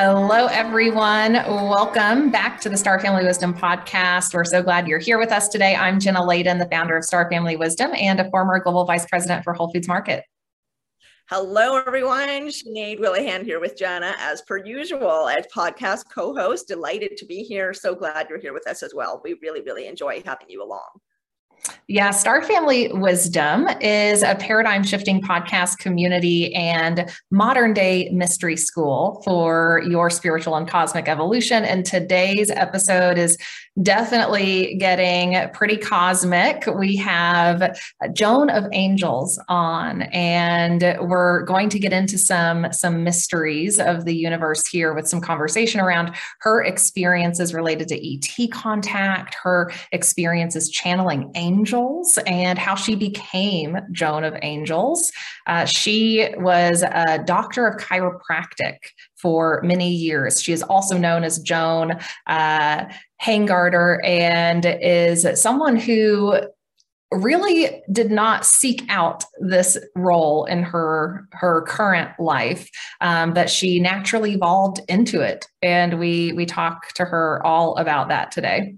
Hello, everyone. Welcome back to the Star Family Wisdom podcast. We're so glad you're here with us today. I'm Jenna Layden, the founder of Star Family Wisdom and a former global vice president for Whole Foods Market. Hello, everyone. Sinead Willihan here with Jenna, as per usual, as podcast co host. Delighted to be here. So glad you're here with us as well. We really, really enjoy having you along. Yeah, Star Family Wisdom is a paradigm shifting podcast community and modern day mystery school for your spiritual and cosmic evolution. And today's episode is definitely getting pretty cosmic. We have Joan of Angels on, and we're going to get into some, some mysteries of the universe here with some conversation around her experiences related to ET contact, her experiences channeling angels, and how she became Joan of Angels. Uh, she was a doctor of chiropractic for many years. She is also known as Joan uh, Hangarter and is someone who really did not seek out this role in her her current life um, but she naturally evolved into it and we we talk to her all about that today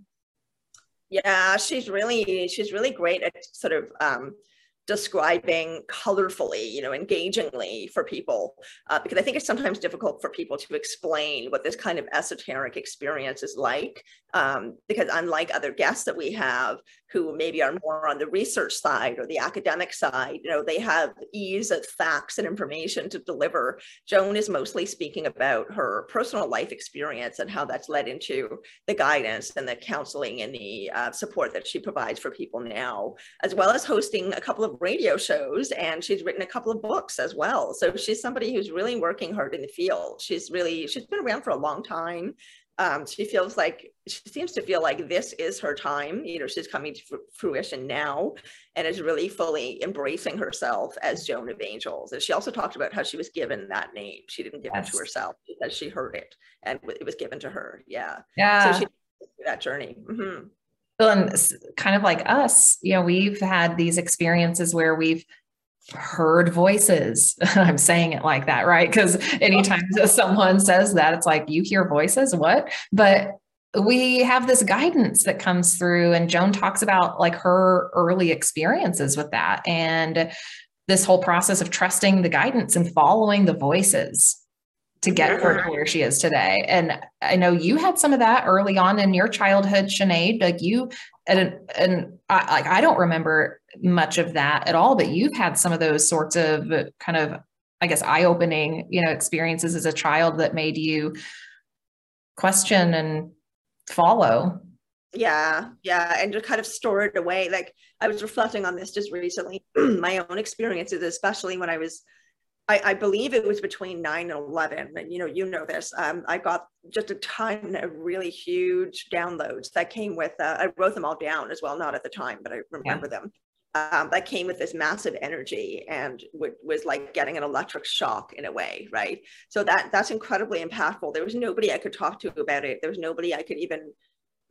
yeah she's really she's really great at sort of um, describing colorfully, you know, engagingly for people, uh, because I think it's sometimes difficult for people to explain what this kind of esoteric experience is like. Um, because unlike other guests that we have, who maybe are more on the research side or the academic side, you know, they have ease of facts and information to deliver. Joan is mostly speaking about her personal life experience and how that's led into the guidance and the counseling and the uh, support that she provides for people now, as well as hosting a couple of radio shows and she's written a couple of books as well. So she's somebody who's really working hard in the field. She's really, she's been around for a long time. Um, she feels like she seems to feel like this is her time. You know, she's coming to fruition now and is really fully embracing herself as Joan of Angels. And she also talked about how she was given that name. She didn't give yes. it to herself because she heard it and it was given to her. Yeah. Yeah. So she that journey. Mm-hmm and kind of like us, you know, we've had these experiences where we've heard voices. I'm saying it like that, right? Because anytime someone says that, it's like you hear voices, what? But we have this guidance that comes through, and Joan talks about like her early experiences with that and this whole process of trusting the guidance and following the voices to get her to where she is today. And I know you had some of that early on in your childhood, Sinead. Like you, and and I, like I don't remember much of that at all, but you've had some of those sorts of kind of, I guess, eye-opening, you know, experiences as a child that made you question and follow. Yeah, yeah, and to kind of store it away. Like I was reflecting on this just recently, my own experiences, especially when I was I, I, believe it was between nine and 11. And, you know, you know this. Um, I got just a ton of really huge downloads that came with, uh, I wrote them all down as well, not at the time, but I remember yeah. them. Um, that came with this massive energy and w- was like getting an electric shock in a way, right? So that that's incredibly impactful. There was nobody I could talk to about it. There was nobody I could even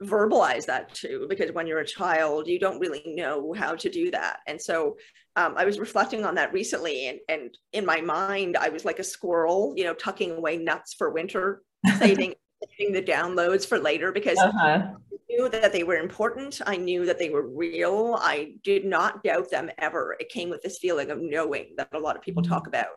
verbalize that to because when you're a child you don't really know how to do that and so um, i was reflecting on that recently and, and in my mind i was like a squirrel you know tucking away nuts for winter saving saving the downloads for later because uh-huh. I knew that they were important. I knew that they were real. I did not doubt them ever. It came with this feeling of knowing that a lot of people talk about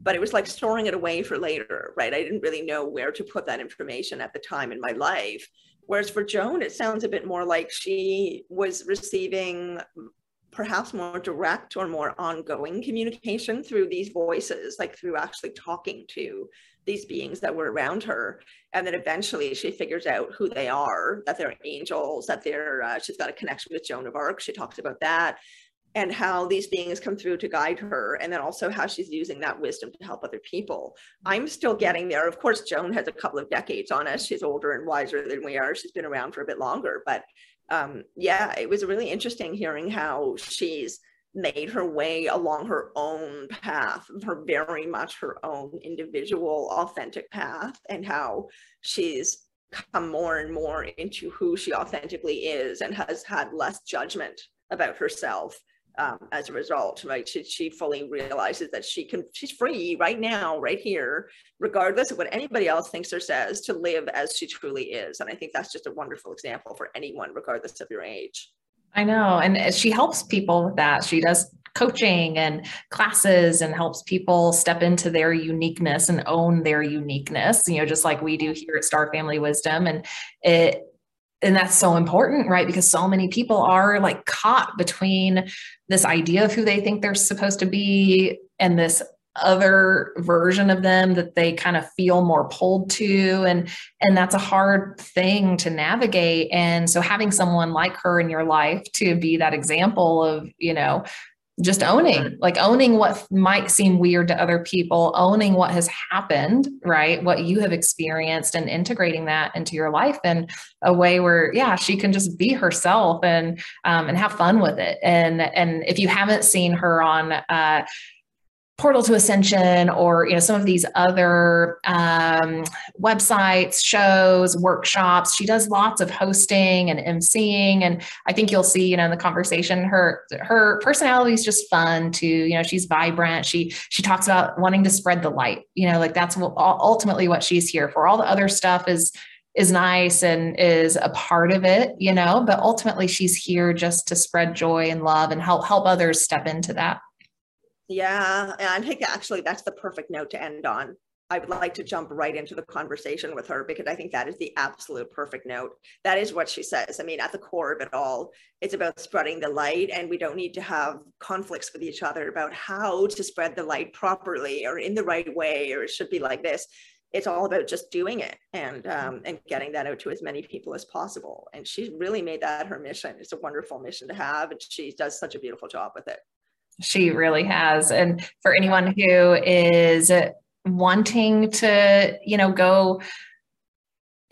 but it was like storing it away for later right? I didn't really know where to put that information at the time in my life. Whereas for Joan, it sounds a bit more like she was receiving perhaps more direct or more ongoing communication through these voices, like through actually talking to these beings that were around her. And then eventually she figures out who they are, that they're angels, that they're, uh, she's got a connection with Joan of Arc. She talks about that and how these beings come through to guide her and then also how she's using that wisdom to help other people i'm still getting there of course joan has a couple of decades on us she's older and wiser than we are she's been around for a bit longer but um, yeah it was really interesting hearing how she's made her way along her own path her very much her own individual authentic path and how she's come more and more into who she authentically is and has had less judgment about herself um, as a result, right? She, she fully realizes that she can, she's free right now, right here, regardless of what anybody else thinks or says, to live as she truly is. And I think that's just a wonderful example for anyone, regardless of your age. I know. And she helps people with that. She does coaching and classes and helps people step into their uniqueness and own their uniqueness, you know, just like we do here at Star Family Wisdom. And it, and that's so important, right? Because so many people are like caught between this idea of who they think they're supposed to be and this other version of them that they kind of feel more pulled to and and that's a hard thing to navigate and so having someone like her in your life to be that example of you know just owning like owning what might seem weird to other people owning what has happened right? What you have experienced and integrating that into your life in a way where yeah she can just be herself and um, and have fun with it. And and if you haven't seen her on uh, Portal to Ascension or you know some of these other um, websites, shows, workshops. She does lots of hosting and emceeing, and I think you'll see you know in the conversation her her personality is just fun too. You know she's vibrant. She she talks about wanting to spread the light. You know like that's ultimately what she's here for. All the other stuff is is nice and is a part of it, you know, but ultimately she's here just to spread joy and love and help help others step into that. Yeah, and I think actually that's the perfect note to end on. I would like to jump right into the conversation with her because I think that is the absolute perfect note. That is what she says. I mean, at the core of it all, it's about spreading the light, and we don't need to have conflicts with each other about how to spread the light properly or in the right way, or it should be like this. It's all about just doing it and um, and getting that out to as many people as possible. And she's really made that her mission. It's a wonderful mission to have, and she does such a beautiful job with it. She really has. And for anyone who is wanting to, you know, go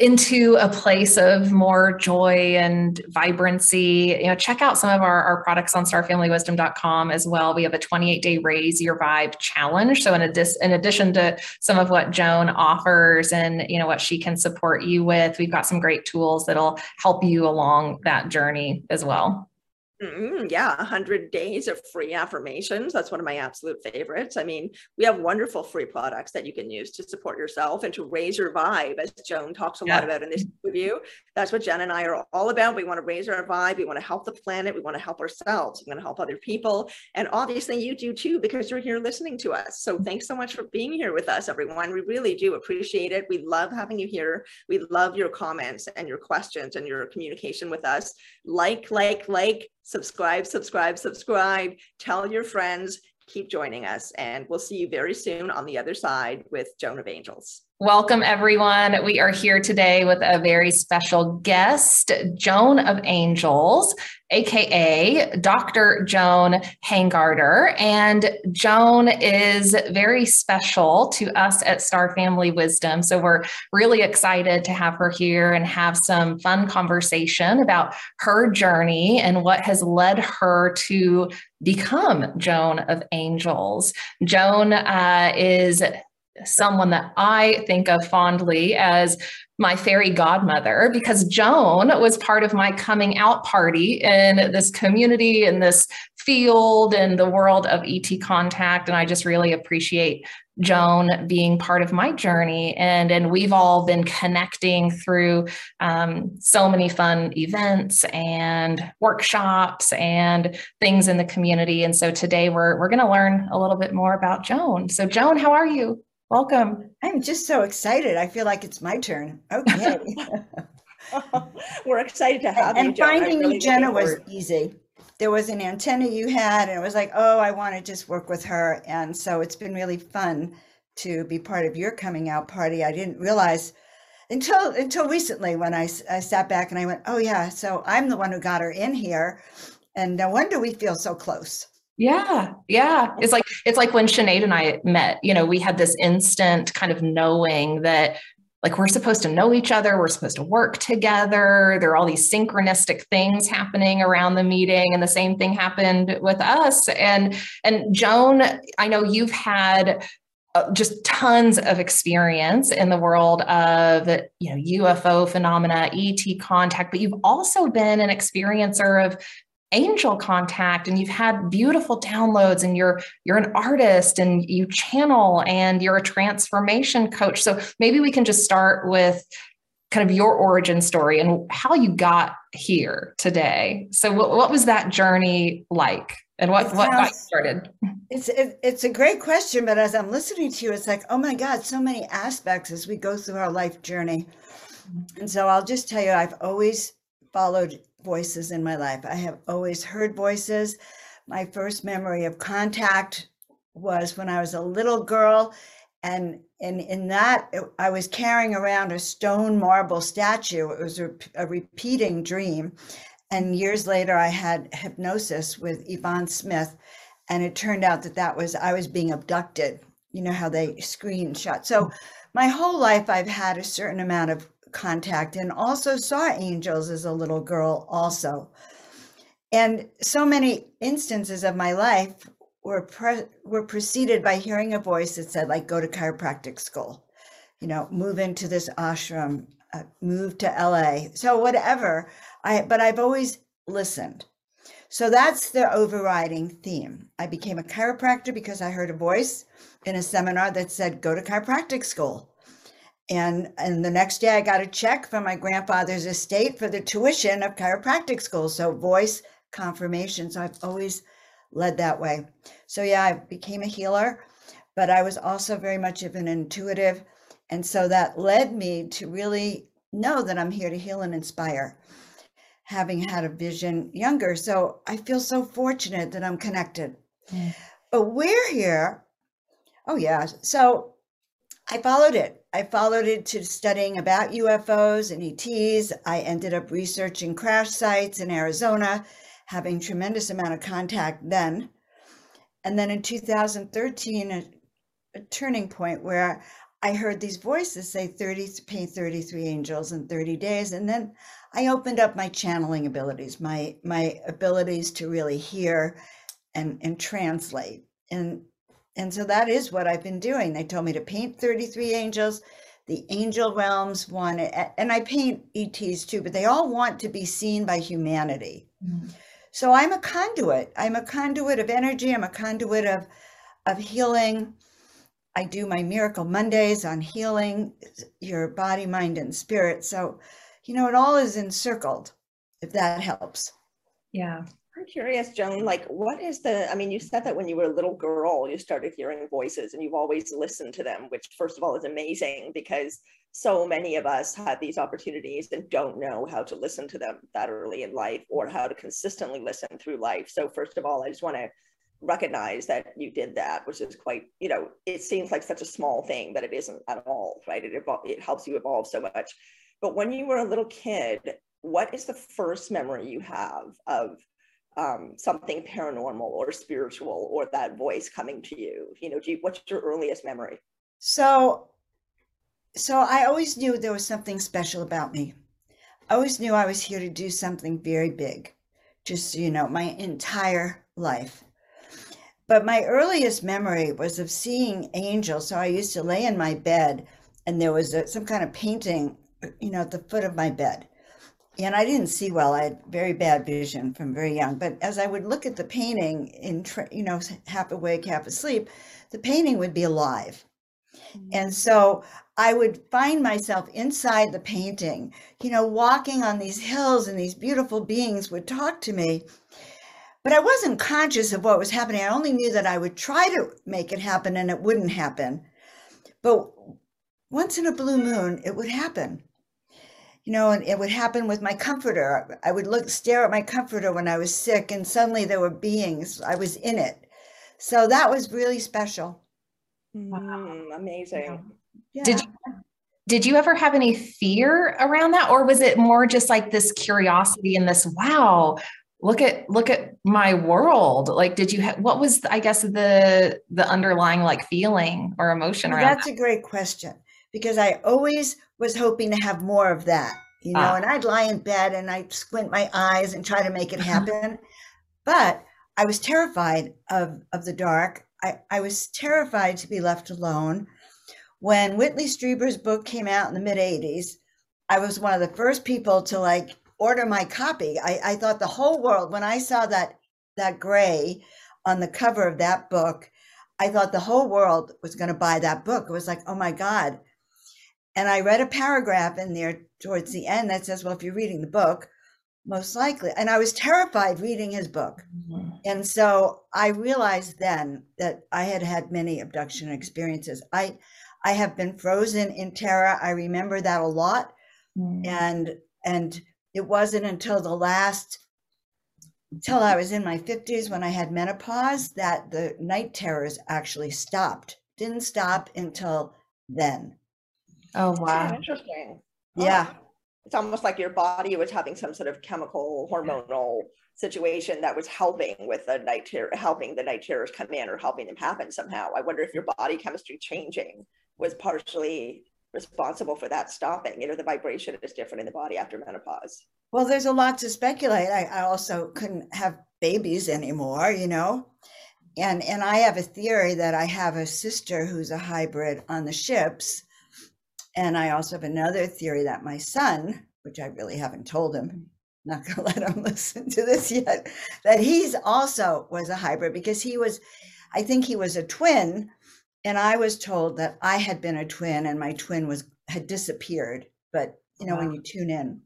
into a place of more joy and vibrancy, you know, check out some of our, our products on starfamilywisdom.com as well. We have a 28 day raise your vibe challenge. So in, addi- in addition to some of what Joan offers and, you know, what she can support you with, we've got some great tools that'll help you along that journey as well. Mm, yeah, 100 days of free affirmations. That's one of my absolute favorites. I mean, we have wonderful free products that you can use to support yourself and to raise your vibe, as Joan talks a yeah. lot about in this review. That's what Jen and I are all about. We want to raise our vibe. We want to help the planet. We want to help ourselves. We want to help other people. And obviously, you do too, because you're here listening to us. So thanks so much for being here with us, everyone. We really do appreciate it. We love having you here. We love your comments and your questions and your communication with us. Like, like, like, subscribe, subscribe, subscribe, tell your friends, keep joining us, and we'll see you very soon on the other side with Joan of Angels. Welcome, everyone. We are here today with a very special guest, Joan of Angels, AKA Dr. Joan Hangarter. And Joan is very special to us at Star Family Wisdom. So we're really excited to have her here and have some fun conversation about her journey and what has led her to become Joan of Angels. Joan uh, is someone that I think of fondly as my fairy godmother because Joan was part of my coming out party in this community in this field in the world of ET contact. And I just really appreciate Joan being part of my journey. And and we've all been connecting through um, so many fun events and workshops and things in the community. And so today we're we're going to learn a little bit more about Joan. So Joan how are you Welcome. I'm just so excited. I feel like it's my turn. Okay. We're excited to have and, you. And finding really you, Jenna, was easy. There was an antenna you had, and it was like, oh, I want to just work with her. And so it's been really fun to be part of your coming out party. I didn't realize until until recently when I, I sat back and I went, oh yeah, so I'm the one who got her in here, and no wonder we feel so close. Yeah, yeah. It's like it's like when Sinead and I met, you know, we had this instant kind of knowing that like we're supposed to know each other, we're supposed to work together. There are all these synchronistic things happening around the meeting and the same thing happened with us. And and Joan, I know you've had uh, just tons of experience in the world of you know UFO phenomena, ET contact, but you've also been an experiencer of angel contact and you've had beautiful downloads and you're you're an artist and you channel and you're a transformation coach. So maybe we can just start with kind of your origin story and how you got here today. So what, what was that journey like and what, what got you started? it's it, it's a great question but as i'm listening to you it's like oh my god so many aspects as we go through our life journey. Mm-hmm. And so i'll just tell you i've always followed voices in my life. I have always heard voices. My first memory of contact was when I was a little girl. And, and in that, I was carrying around a stone marble statue. It was a, a repeating dream. And years later, I had hypnosis with Yvonne Smith. And it turned out that that was, I was being abducted. You know how they screenshot. So my whole life, I've had a certain amount of contact and also saw angels as a little girl also. And so many instances of my life were pre- were preceded by hearing a voice that said like go to chiropractic school you know move into this ashram uh, move to la so whatever i but i've always listened. So that's the overriding theme. I became a chiropractor because i heard a voice in a seminar that said go to chiropractic school and and the next day I got a check from my grandfather's estate for the tuition of chiropractic school. So voice confirmation. So I've always led that way. So yeah, I became a healer, but I was also very much of an intuitive. And so that led me to really know that I'm here to heal and inspire, having had a vision younger. So I feel so fortunate that I'm connected. Mm. But we're here. Oh, yeah. So I followed it. I followed it to studying about UFOs and ETs. I ended up researching crash sites in Arizona, having tremendous amount of contact then. And then in 2013, a, a turning point where I heard these voices say 30 paint 33 angels in 30 days. And then I opened up my channeling abilities, my my abilities to really hear and, and translate. And and so that is what I've been doing. They told me to paint 33 angels. The angel realms want it, and I paint ETs too, but they all want to be seen by humanity. Mm-hmm. So I'm a conduit. I'm a conduit of energy. I'm a conduit of of healing. I do my miracle Mondays on healing your body, mind, and spirit. So, you know, it all is encircled, if that helps. Yeah. I'm curious, Joan, like what is the, I mean, you said that when you were a little girl, you started hearing voices and you've always listened to them, which first of all is amazing because so many of us had these opportunities and don't know how to listen to them that early in life or how to consistently listen through life. So first of all, I just want to recognize that you did that, which is quite, you know, it seems like such a small thing, but it isn't at all, right? It, it helps you evolve so much. But when you were a little kid, what is the first memory you have of um, something paranormal or spiritual or that voice coming to you? You know, you, what's your earliest memory? So, so I always knew there was something special about me. I always knew I was here to do something very big, just, you know, my entire life. But my earliest memory was of seeing angels. So I used to lay in my bed and there was a, some kind of painting, you know, at the foot of my bed and I didn't see well. I had very bad vision from very young. But as I would look at the painting in, you know, half awake, half asleep, the painting would be alive. Mm-hmm. And so I would find myself inside the painting, you know, walking on these hills and these beautiful beings would talk to me. But I wasn't conscious of what was happening. I only knew that I would try to make it happen and it wouldn't happen. But once in a blue moon, it would happen you know, and it would happen with my comforter. I would look, stare at my comforter when I was sick, and suddenly there were beings. I was in it. So that was really special. Mm, amazing. Yeah. Did you did you ever have any fear around that, or was it more just like this curiosity and this wow? Look at look at my world. Like, did you? Ha- what was I guess the the underlying like feeling or emotion around? That's that? a great question because I always was hoping to have more of that, you know, ah. and I'd lie in bed and I'd squint my eyes and try to make it happen. but I was terrified of, of the dark. I, I was terrified to be left alone. When Whitley Strieber's book came out in the mid 80s, I was one of the first people to like order my copy. I, I thought the whole world, when I saw that that gray on the cover of that book, I thought the whole world was going to buy that book. It was like, oh my God. And I read a paragraph in there towards the end that says, well, if you're reading the book, most likely. And I was terrified reading his book. Mm-hmm. And so I realized then that I had had many abduction experiences. I I have been frozen in terror. I remember that a lot. Mm-hmm. And and it wasn't until the last till I was in my 50s when I had menopause that the night terrors actually stopped. Didn't stop until then. Oh wow. Interesting. Oh. Yeah. Oh it's almost like your body was having some sort of chemical hormonal situation that was helping with the night terror, helping the night terrors come in or helping them happen somehow. I wonder if your body chemistry changing was partially responsible for that stopping. You know, the vibration is different in the body after menopause. Well, there's a lot to speculate. I, I also couldn't have babies anymore, you know. And and I have a theory that I have a sister who's a hybrid on the ships and I also have another theory that my son, which I really haven't told him, not going to let him listen to this yet, that he's also was a hybrid because he was, I think he was a twin. And I was told that I had been a twin and my twin was had disappeared. But you know, wow. when you tune in.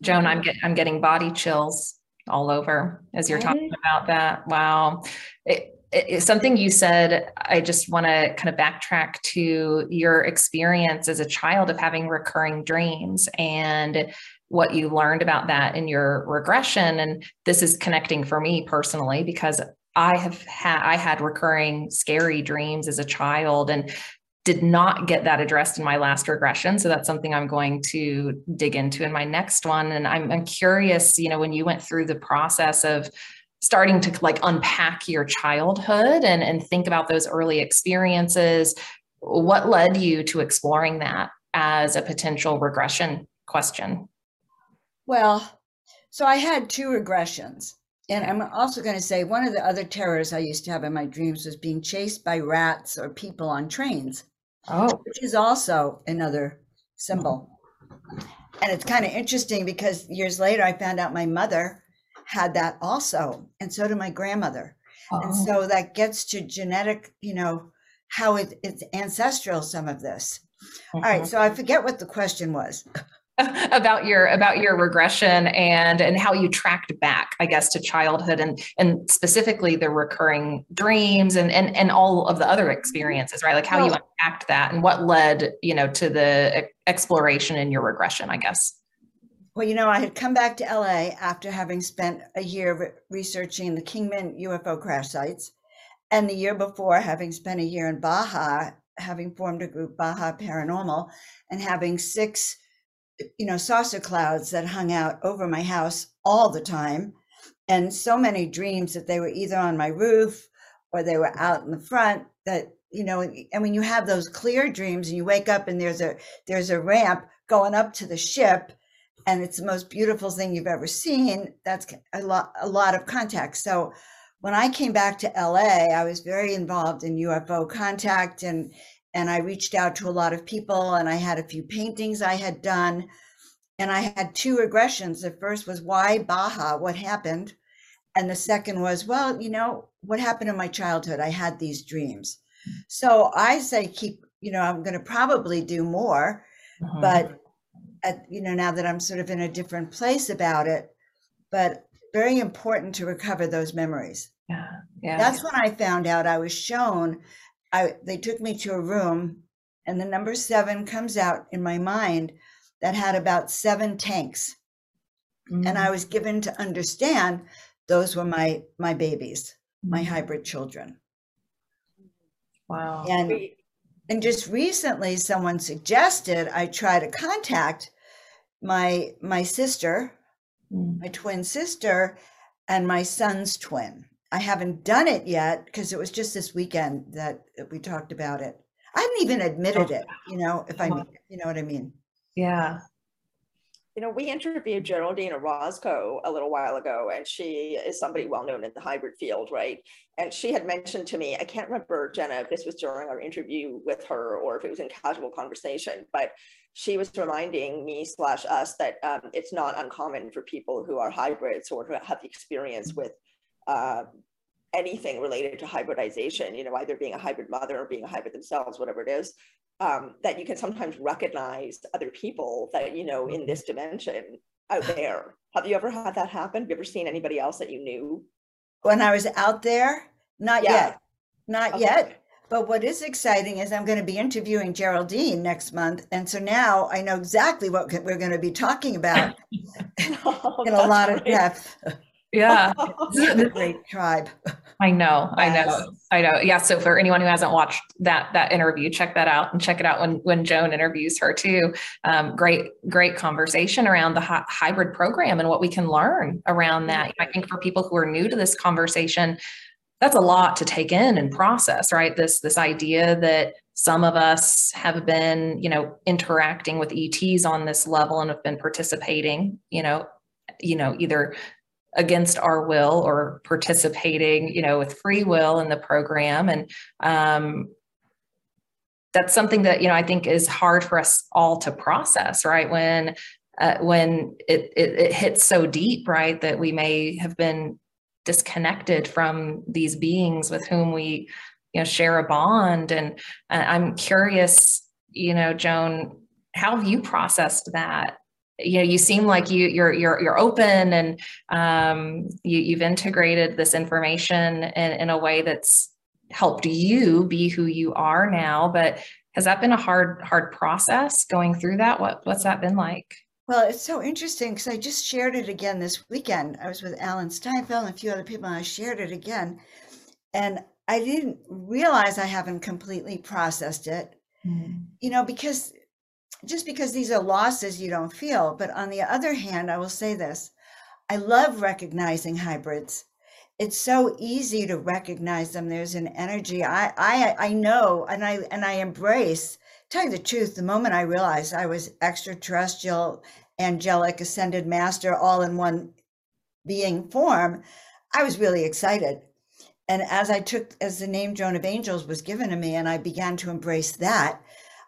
Joan, I'm get, I'm getting body chills all over as you're talking about that. Wow. It, something you said i just want to kind of backtrack to your experience as a child of having recurring dreams and what you learned about that in your regression. And this is connecting for me personally because i have had i had recurring scary dreams as a child and did not get that addressed in my last regression. So that's something i'm going to dig into in my next one. And i'm, I'm curious you know when you went through the process of starting to like unpack your childhood and, and think about those early experiences what led you to exploring that as a potential regression question? Well so i had two regressions and i'm also going to say one of the other terrors i used to have in my dreams was being chased by rats or people on trains oh. which is also another symbol. And it's kind of interesting because years later i found out my mother had that also, and so did my grandmother. Oh. And so that gets to genetic, you know, how it, it's ancestral, some of this. Mm-hmm. All right, mm-hmm. so I forget what the question was. about your about your regression and and how you tracked back i guess to childhood and and specifically the recurring dreams and and and all of the other experiences right like how you unpacked that and what led you know to the exploration in your regression i guess well, you know, I had come back to LA after having spent a year re- researching the Kingman UFO crash sites, and the year before having spent a year in Baja, having formed a group Baja Paranormal, and having six, you know, saucer clouds that hung out over my house all the time, and so many dreams that they were either on my roof or they were out in the front. That you know, and when you have those clear dreams and you wake up and there's a there's a ramp going up to the ship and it's the most beautiful thing you've ever seen that's a lot a lot of context so when i came back to la i was very involved in ufo contact and and i reached out to a lot of people and i had a few paintings i had done and i had two regressions. The first was why baja? What happened? And the second was well you know what happened in my childhood? I had these dreams. So i say keep you know i'm going to probably do more uh-huh. but at, you know, now that I'm sort of in a different place about it, but very important to recover those memories. Yeah. Yeah. That's when I found out I was shown, I, they took me to a room and the number seven comes out in my mind that had about seven tanks. Mm-hmm. And I mm. was given to understand those were my, my babies, my mm-hmm. hybrid children. Wow. And and just recently someone suggested I try to contact my my sister, mm. my twin sister, and my son's twin. I haven't done it yet because it was just this weekend that we talked about it. I haven't even admitted it, you know, if I you know what I mean. Yeah. you know, we interviewed Geraldine Orozco a little while ago, and she is somebody well known in the hybrid field, right? And she had mentioned to me, I can't remember, Jenna, if this was during our interview with her or if it was in casual conversation, but she was reminding me slash us that um, it's not uncommon for people who are hybrids or who have experience with uh, anything related to hybridization, you know, either being a hybrid mother or being a hybrid themselves, whatever it is, um, that you can sometimes recognize other people that, you know, in this dimension out there. Have you ever had that happen? Have you ever seen anybody else that you knew? When I was out there, not yeah. yet, not okay. yet. But what is exciting is I'm going to be interviewing Geraldine next month. And so now I know exactly what we're going to be talking about oh, in a lot of depth. Yeah. a great tribe. I know, I know, I know. Yeah. So for anyone who hasn't watched that that interview, check that out and check it out when when Joan interviews her too. Um, great, great conversation around the hi- hybrid program and what we can learn around that. I think for people who are new to this conversation, that's a lot to take in and process, right? This this idea that some of us have been, you know, interacting with ETs on this level and have been participating, you know, you know, either against our will or participating, you know, with free will in the program. And um, that's something that, you know, I think is hard for us all to process, right? When uh, when it, it, it hits so deep, right, that we may have been disconnected from these beings with whom we, you know, share a bond. And uh, I'm curious, you know, Joan, how have you processed that? you know you seem like you you're you're you're open and um, you you've integrated this information in, in a way that's helped you be who you are now but has that been a hard hard process going through that what what's that been like well it's so interesting because i just shared it again this weekend i was with alan steinfeld and a few other people and i shared it again and i didn't realize i haven't completely processed it mm. you know because just because these are losses you don't feel. But on the other hand, I will say this I love recognizing hybrids. It's so easy to recognize them. There's an energy I I I know and I and I embrace. Tell you the truth, the moment I realized I was extraterrestrial, angelic, ascended master, all in one being form, I was really excited. And as I took, as the name Joan of Angels was given to me, and I began to embrace that,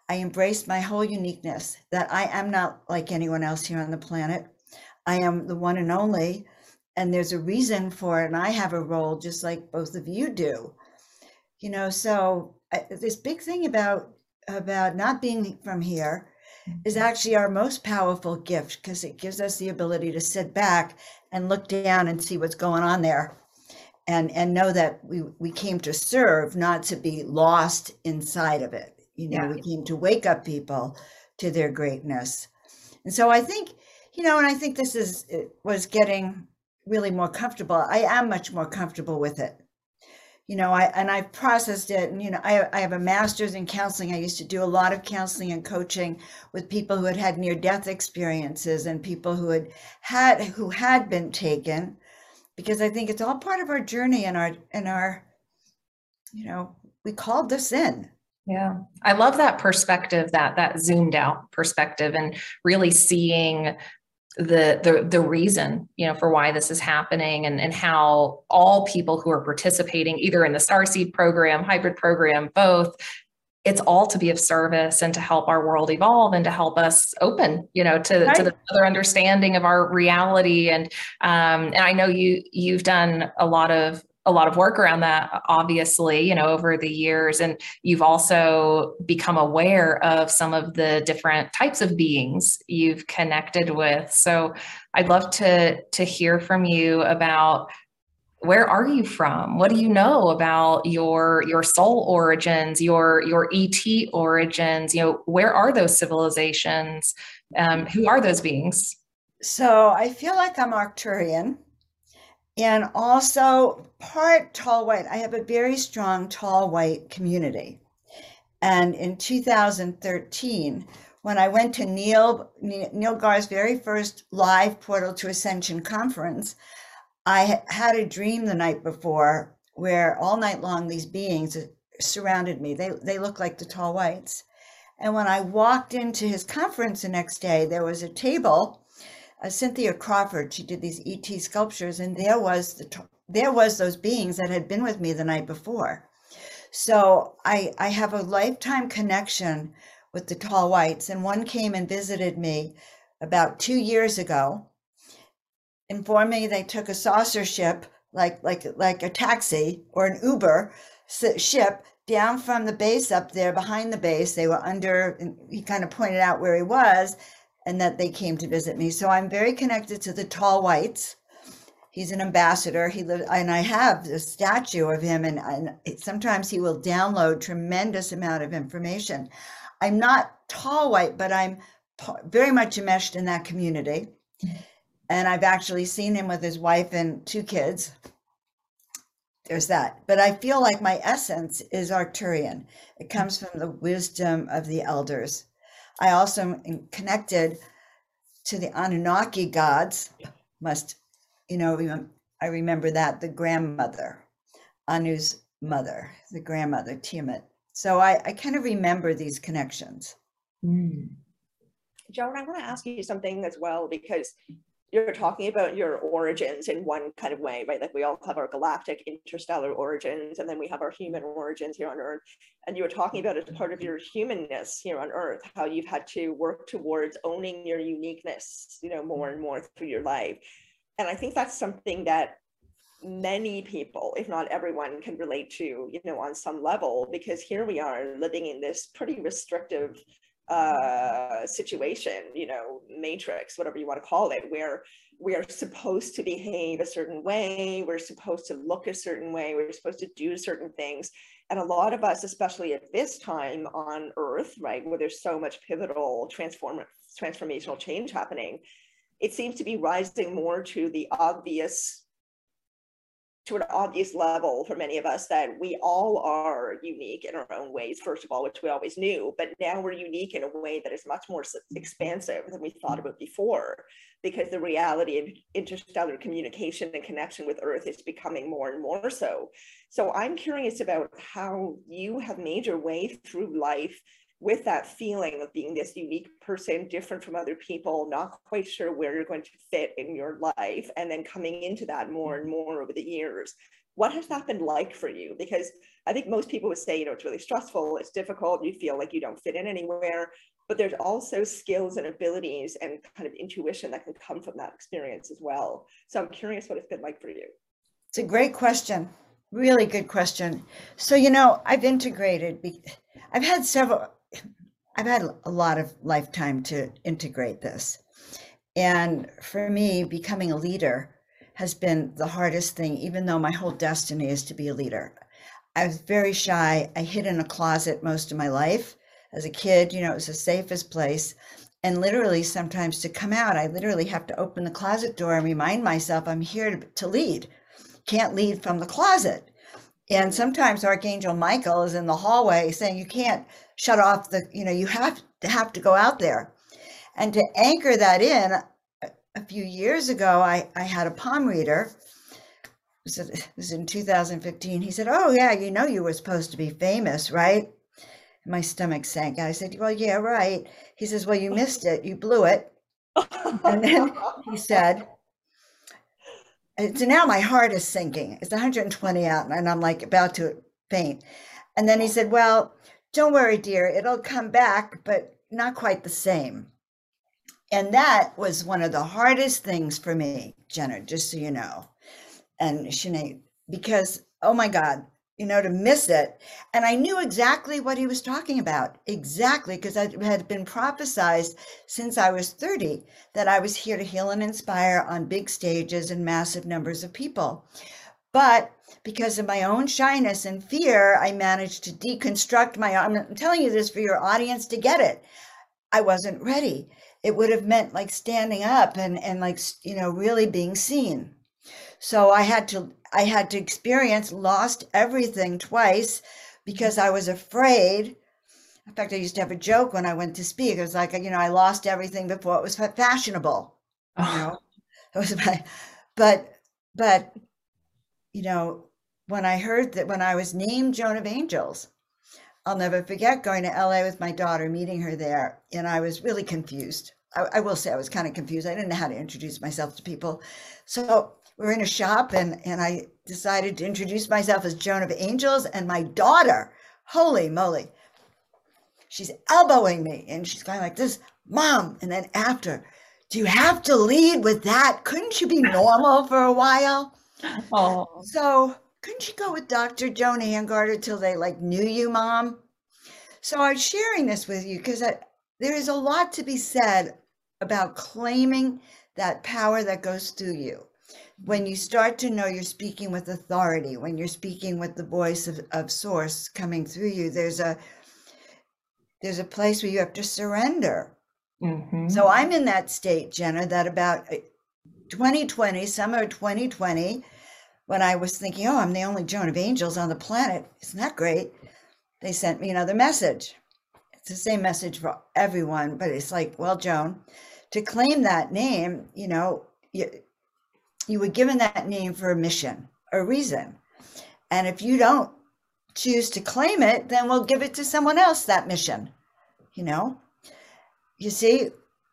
I embraced my whole uniqueness that I am not like anyone else here on the planet. I am the one and only, and there's a reason for it. And I have a role just like both of you do. You know, so I, this big thing about about not being from here is mm-hmm. actually our most powerful gift because it gives us the ability to sit back and look down and see what's going on there and and know that we we came to serve not to be lost inside of it you know, yeah. we came to wake up people to their greatness. And so I think, you know, and I think this is was getting really more comfortable. I am much more comfortable with it. You know, I and I've processed it, and you know, I I have a master's in counseling. I used to do a lot of counseling and coaching with people who had had near death experiences and people who had had who had been taken, because I think it's all part of our journey and our and our, you know, we called this in yeah. I love that perspective, that that zoomed out perspective and really seeing the the the reason, you know, for why this is happening and, and how all people who are participating either in the Starseed program, hybrid program, both, it's all to be of service and to help our world evolve and to help us open you know to, right. to the other understanding of our reality and um, and i know you you've done a lot of a lot of work around that obviously you know over the years. And you've also become aware of some of the different types of beings you've connected with. So i'd love to to hear from you about where are you from? What do you know about your your soul origins your your et origins? You know where are those civilizations? Um, who are those beings? So i feel like i'm arcturian and also part tall white. I have a very strong tall white community. And in 2013, when I went to Neil Neil Gaur's very first live Portal to Ascension conference, I had a dream the night before where all night long these beings surrounded me. They they look like the tall whites. And when I walked into his conference the next day, there was a table uh, Cynthia Crawford. She did these ET sculptures, and there was the there was those beings that had been with me the night before. So I I have a lifetime connection with the tall whites, and one came and visited me about two years ago. Informed me they took a saucer ship, like like like a taxi or an Uber ship down from the base up there behind the base. They were under, he kind of pointed out where he was and that they came to visit me. So I'm very connected to the tall whites. He's an ambassador. He lived, and I have a statue of him, and, and sometimes he will download tremendous amount of information. I'm not tall white, but I'm very much enmeshed in that community. And I've actually seen him with his wife and two kids there's that. But I feel like my essence is Arcturian. It comes from the wisdom of the elders. I also am connected to the Anunnaki gods. Must, you know, I remember that the grandmother, Anu's mother, the grandmother, Tiamat. So I, I kind of remember these connections. Mm. Joan, I want to ask you something as well because you're talking about your origins in one kind of way, right? Like we all have our galactic interstellar origins, and then we have our human origins here on Earth. And you were talking about as part of your humanness here on Earth, how you've had to work towards owning your uniqueness, you know, more and more through your life. And I think that's something that many people, if not everyone, can relate to, you know, on some level, because here we are living in this pretty restrictive uh, situation, you know, matrix, whatever you want to call it, where we are supposed to behave a certain way, we're supposed to look a certain way, we're supposed to do certain things. And a lot of us, especially at this time on Earth, right, where there's so much pivotal transform transformational change happening, it seems to be rising more to the obvious to an obvious level for many of us that we all are unique in our own ways, first of all, which we always knew, but now we're unique in a way that is much more expansive than we thought about before, because the reality of interstellar communication and connection with Earth is becoming more and more so. So I'm curious about how you have made your way through life with that feeling of being this unique person, different from other people, not quite sure where you're going to fit in your life, and then coming into that more and more over the years. What has that been like for you? Because I think most people would say, you know, it's really stressful, it's difficult, you feel like you don't fit in anywhere, but there's also skills and abilities and kind of intuition that can come from that experience as well. So I'm curious what it's been like for you. It's a great question. Really good question. So, you know, I've integrated, I've had several, I've had a lot of lifetime to integrate this. And for me, becoming a leader has been the hardest thing, even though my whole destiny is to be a leader. I was very shy. I hid in a closet most of my life. As a kid, you know, it was the safest place. And literally, sometimes to come out, I literally have to open the closet door and remind myself I'm here to, to lead. Can't lead from the closet. And sometimes Archangel Michael is in the hallway saying, You can't shut off the, you know, you have to have to go out there. And to anchor that in, a, few years ago, I, I had a palm reader. It was in 2015. He said, Oh, yeah, you know, you were supposed to be famous, right? My stomach sank. I said, Well, yeah, right. He says, Well, you missed it. You blew it. and then he said, so now my heart is sinking. It's 120 out, and I'm like about to faint. And then he said, Well, don't worry, dear, it'll come back, but not quite the same. And that was one of the hardest things for me, Jenna, just so you know. And Sinead, because, oh my God, you know, to miss it. And I knew exactly what he was talking about, exactly, because I had been prophesized since I was 30 that I was here to heal and inspire on big stages and massive numbers of people. But because of my own shyness and fear, I managed to deconstruct my. I'm telling you this for your audience to get it. I wasn't ready. It would have meant like standing up and and like you know really being seen. So I had to I had to experience lost everything twice because I was afraid. In fact, I used to have a joke when I went to speak. It was like, you know, I lost everything before it was fashionable. You know, oh. it was my, but, but you know, when I heard that when I was named Joan of Angels, I'll never forget going to LA with my daughter, meeting her there, and I was really confused. I, I will say I was kind of confused. I didn't know how to introduce myself to people. So we were in a shop and, and I decided to introduce myself as Joan of Angels and my daughter, holy moly, she's elbowing me and she's going like this, mom. And then after, do you have to lead with that? Couldn't you be normal for a while? Oh. So couldn't you go with Dr. Joan Hangarter till they like knew you, mom? So I'm sharing this with you because there is a lot to be said about claiming that power that goes through you. When you start to know you're speaking with authority, when you're speaking with the voice of, of source coming through you, there's a there's a place where you have to surrender. Mm-hmm. So I'm in that state, Jenna, that about 2020, uh, summer 2020, when I was thinking, oh, I'm the only Joan of Angels on the planet. Isn't that great? They sent me another message. It's the same message for everyone, but it's like, well, Joan, to claim that name, you know, you, you were given that name for a mission, a reason. And if you don't choose to claim it, then we'll give it to someone else, that mission, you know? You see?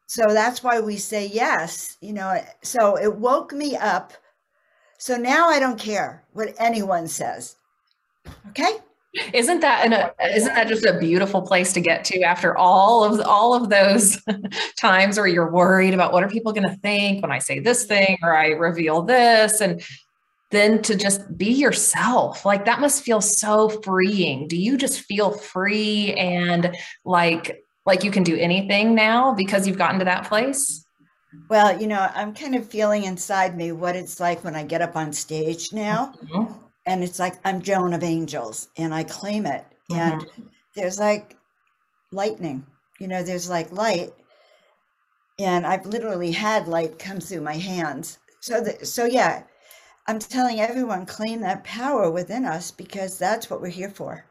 So that's why we say yes, you know. So it woke me up. So now I don't care what anyone says. Okay? Isn't that an, a, isn't that just a beautiful place to get to after all of all of those times where you're worried about what are people going to think when I say this thing or I reveal this? And then to just be yourself like that must feel so freeing. Do you just feel free and like like you can do anything now because you've gotten to that place? Well you know i'm kind of feeling inside me what it's like when i get up on stage now. Mm-hmm. And it's like i'm joan of angels and i claim it mm-hmm. and there's like lightning you know there's like light and i've literally had light come through my hands so that so yeah I'm telling everyone, claim that power within us because that's what we're here for.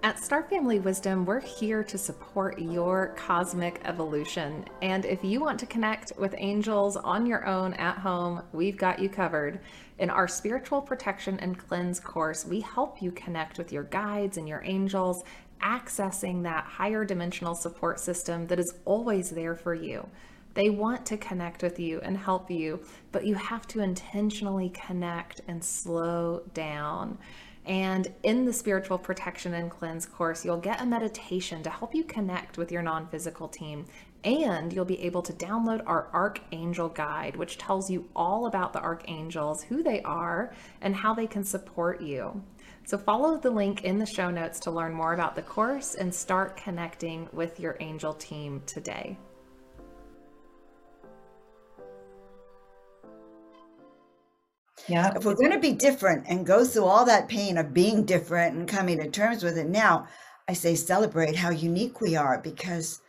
At Star Family Wisdom, we're here to support your cosmic evolution. And if you want to connect with angels on your own at home, we've got you covered. In our Spiritual Protection and Cleanse course, we help you connect with your guides and your angels accessing that higher dimensional support system that is always there for you. They want to connect with you and help you, but you have to intentionally connect and slow down. And in the Spiritual Protection and Cleanse course, you'll get a meditation to help you connect with your non physical team. And you'll be able to download our Archangel Guide, which tells you all about the archangels, who they are, and how they can support you. So follow the link in the show notes to learn more about the course and start connecting with your angel team today. Yeah. If we're going to be different and go through all that pain of being different and coming to terms with it now, I say celebrate how unique we are because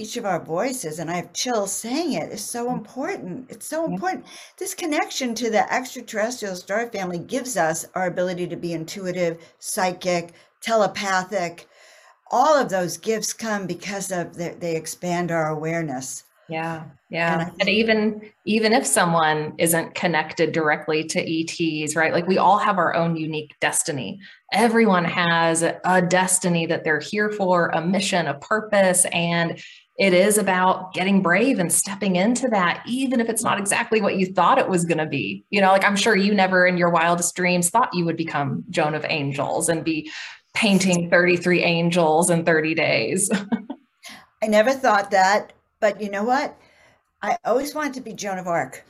each of our voices, and I have chills saying it, is so mm. important. It's so important. This connection to the extraterrestrial star family gives us our ability to be intuitive, psychic, telepathic. All of those gifts come because of the, they expand our awareness. Yeah, yeah. And, and, even even if someone isn't connected directly to ETs, right? Like we all have our own unique destiny. Everyone has a destiny that they're here for, a mission, a purpose, and it is about getting brave and stepping into that, even if it's not exactly what you thought it was going to be. You know, like I'm sure you never in your wildest dreams thought you would become Joan of Angels and be painting 33 angels in 30 days. I never thought that, but you know what? I always wanted to be Joan of Arc.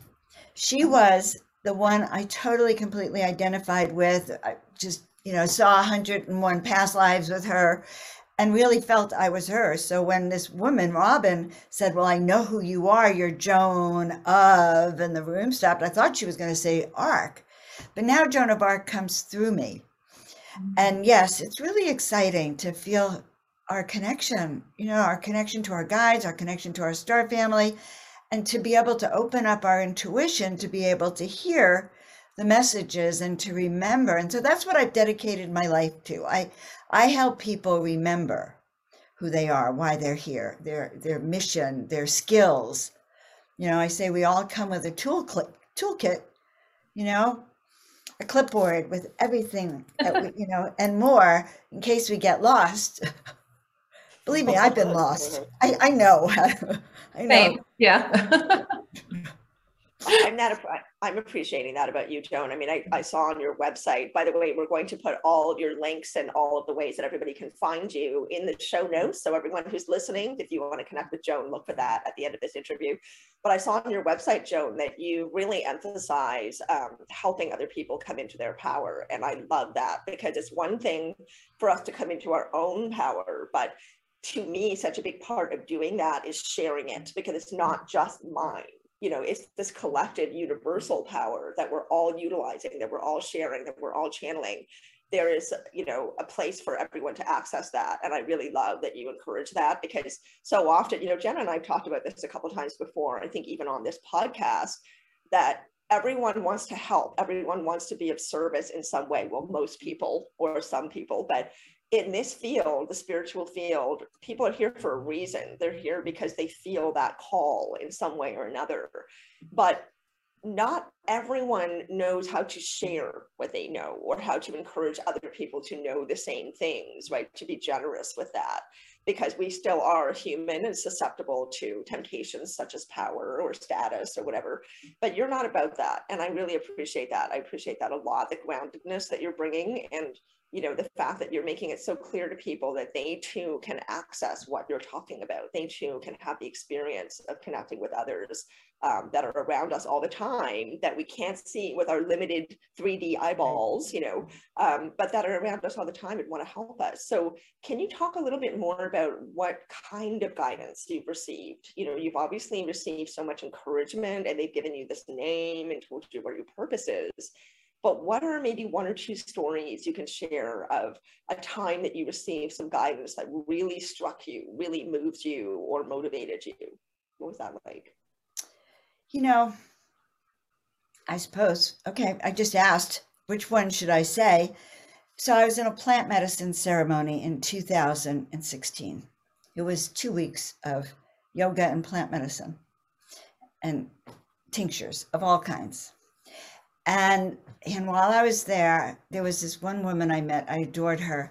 She was the one I totally, completely identified with. I just, you know, saw 101 past lives with her and really felt I was her. So when this woman, Robin, said, Well, I know who you are, you're Joan of, and the room stopped, I thought she was going to say Arc. But now Joan of Arc comes through me. Mm-hmm. And yes, it's really exciting to feel our connection, you know, our connection to our guides, our connection to our star family, and to be able to open up our intuition to be able to hear the messages and to remember. And so that's what I've dedicated my life to. I I help people remember who they are, why they're here, their their mission, their skills. You know, I say we all come with a tool toolkit, you know, a clipboard with everything that we, you know, and more in case we get lost. Believe me, I've been lost. I, I know. I know. Same. Yeah. I'm not. I'm appreciating that about you, Joan. I mean, I, I saw on your website. By the way, we're going to put all of your links and all of the ways that everybody can find you in the show notes. So everyone who's listening, if you want to connect with Joan, look for that at the end of this interview. But I saw on your website, Joan, that you really emphasize um, helping other people come into their power, and I love that because it's one thing for us to come into our own power, but to me, such a big part of doing that is sharing it because it's not just mine you know, it's this collective universal power that we're all utilizing, that we're all sharing, that we're all channeling. There is, you know, a place for everyone to access that. And I really love that you encourage that because so often, you know, Jenna and I have talked about this a couple times before, I think even on this podcast, that everyone wants to help. Everyone wants to be of service in some way. Well, most people or some people, but in this field, the spiritual field, people are here for a reason. They're here because they feel that call in some way or another. But not everyone knows how to share what they know or how to encourage other people to know the same things, right? To be generous with that because we still are human and susceptible to temptations such as power or status or whatever. But you're not about that. And I really appreciate that. I appreciate that a lot, the groundedness that you're bringing and you know the fact that you're making it so clear to people that they too can access what you're talking about. They too can have the experience of connecting with others um, that are around us all the time that we can't see with our limited 3d eyeballs you know um, but that are around us all the time and want to help us. So can you talk a little bit more about what kind of guidance you've received? You know you've obviously received so much encouragement and they've given you this name and told you what your purpose is but what are maybe one or two stories you can share of a time that you received some guidance that really struck you, really moved you, or motivated you? What was that like? You know, I suppose, okay, I just asked which one should I say? So I was in a plant medicine ceremony in 2016. It was two weeks of yoga and plant medicine and tinctures of all kinds. And and while I was there, there was this one woman I met. I adored her,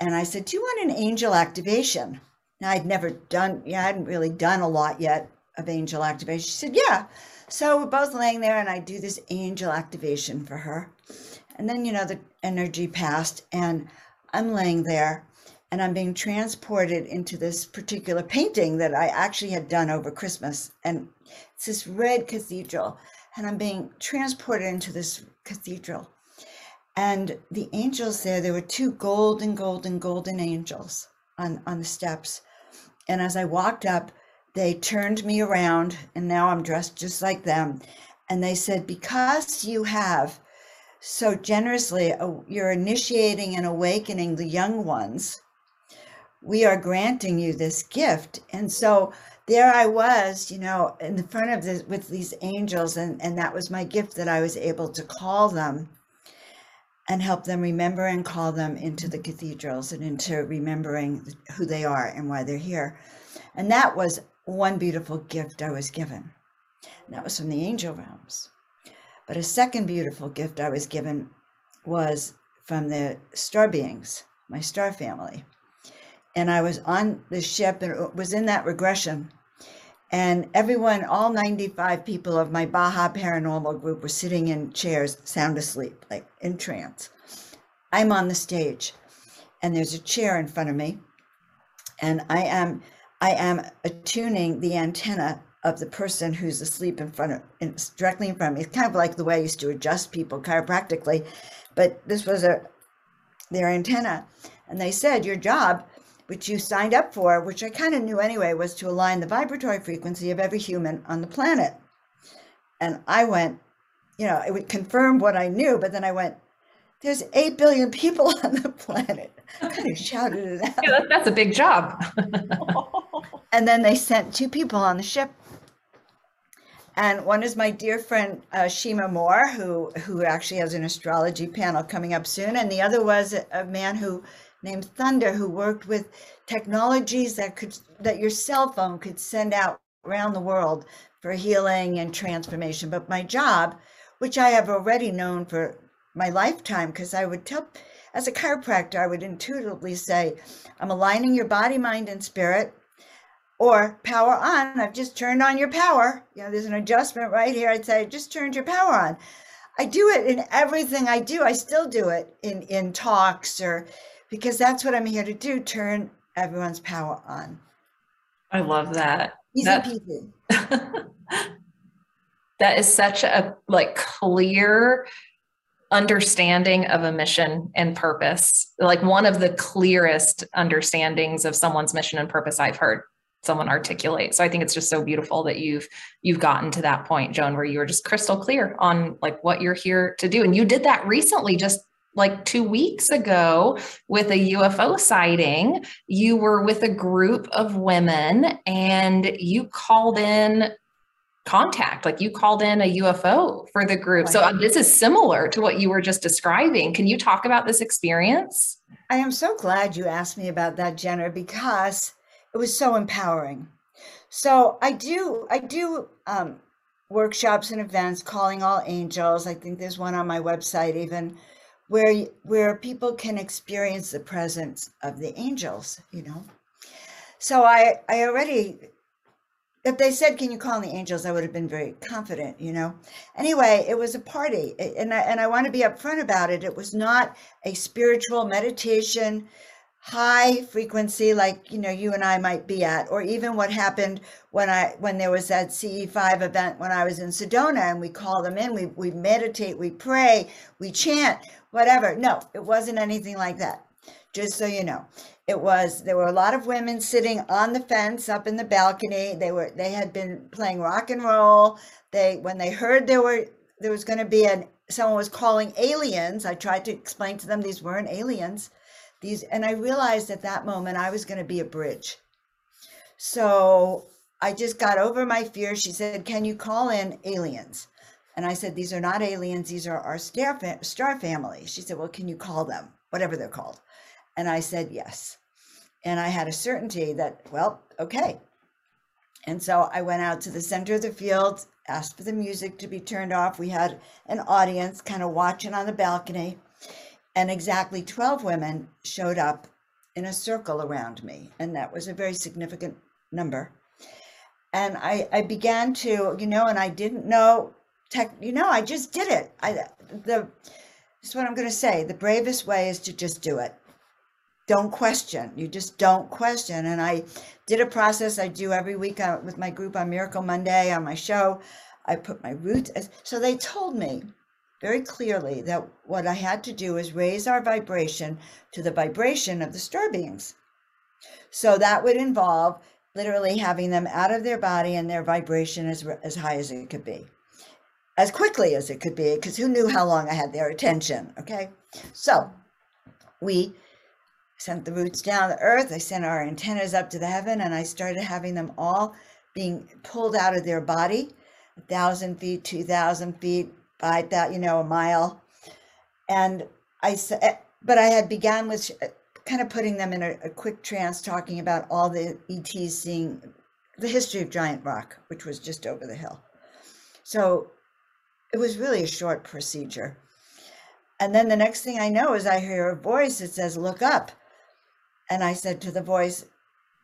and I said, "Do you want an angel activation?" Now I'd never done, yeah, I hadn't really done a lot yet of angel activation. She said, "Yeah." So we're both laying there, and I do this angel activation for her, and then you know the energy passed, and I'm laying there, and I'm being transported into this particular painting that I actually had done over Christmas, and it's this red cathedral and I'm being transported into this cathedral. And the angels there, there were two golden, golden, golden angels on, on the steps. And as I walked up, they turned me around, and now I'm dressed just like them. And they said, Because you have so generously, uh, you're initiating and awakening the young ones, we are granting you this gift. And so there I was, you know, in front of this with these angels, and, and that was my gift that I was able to call them and help them remember and call them into the cathedrals and into remembering who they are and why they're here. And that was one beautiful gift I was given. And that was from the angel realms. But a second beautiful gift I was given was from the star beings, my star family. And I was on the ship and was in that regression and everyone, all 95 people of my Baja paranormal group were sitting in chairs, sound asleep, like in trance. I'm on the stage and there's a chair in front of me. And I am I am attuning the antenna of the person who's asleep in front of in, directly in front of me. It's kind of like the way I used to adjust people chiropractically, but this was a their antenna. And they said, Your job which you signed up for, which I kind of knew anyway, was to align the vibratory frequency of every human on the planet. And I went, you know, it would confirm what I knew, but then I went, there's 8 billion people on the planet. I kind of shouted it out. Yeah, that's a big job. and then they sent two people on the ship. And one is my dear friend uh, Shima Moore, who who actually has an astrology panel coming up soon, and the other was a, a man who named Thunder who worked with technologies that could that your cell phone could send out around the world for healing and transformation. But my job, which I have already known for my lifetime because I would tell, as a chiropractor, I would intuitively say, I'm aligning your body, mind, and spirit. Or power on. I've just turned on your power. You know, there's an adjustment right here. I'd say, I just turned your power on. I do it in everything I do. I still do it in in talks or because that's what I'm here to do. Turn everyone's power on. I love that. Easy that, peasy. that is such a like clear understanding of a mission and purpose like one of the clearest understandings of someone's mission and purpose i've heard someone articulate so i think it's just so beautiful that you've you've gotten to that point joan where you were just crystal clear on like what you're here to do and you did that recently just like two weeks ago with a UFO sighting. You were with a group of women and you called in contact like you called in a ufo for the group. So this is similar to what you were just describing. Can you talk about this experience? I am so glad you asked me about that jenna because it was so empowering. So i do i do um, workshops and events calling all angels. I think there's one on my website even where where people can experience the presence of the angels you know so i i already if they said, "Can you call the angels?" I would have been very confident, you know. Anyway, it was a party, and I, and I want to be upfront about it. It was not a spiritual meditation, high frequency like you know you and I might be at, or even what happened when I when there was that CE5 event when I was in Sedona, and we call them in. We we meditate, we pray, we chant, whatever. No, it wasn't anything like that. Just so you know, it was there were a lot of women sitting on the fence up in the balcony. They were they had been playing rock and roll. They when they heard there were there was going to be an someone was calling aliens i tried to explain to them these weren't aliens. These and i realized at that moment i was going to be a bridge. So i just got over my fear. She said can you call in aliens and i said these are not aliens these are our star, star family she said well can you call them whatever they're called and I said yes. And I had a certainty that, well, okay. And so I went out to the center of the field, asked for the music to be turned off. We had an audience kind of watching on the balcony. And exactly 12 women showed up in a circle around me. And that was a very significant number. And I, I began to, you know, and I didn't know tech, you know, I just did it. I, the, is what I'm going to say. The bravest way is to just do it don't question. You just don't question. And I did a process I do every week uh, with my group on Miracle Monday on my show. I put my roots. So they told me very clearly that what I had to do is raise our vibration to the vibration of the star beings. So that would involve literally having them out of their body and their vibration as, as high as it could be, as quickly as it could be, because who knew how long I had their attention? Okay. So we sent the roots down the earth. I sent our antennas up to the heaven, and I started having them all being pulled out of their body, a thousand feet, two thousand feet, five that you know, a mile. And I said, eh, but I had began with eh, kind of putting them in a, a quick trance, talking about all the ETs seeing the history of Giant Rock, which was just over the hill. So it was really a short procedure. And then the next thing I know is I hear a voice that says, Look up. And I said to the voice,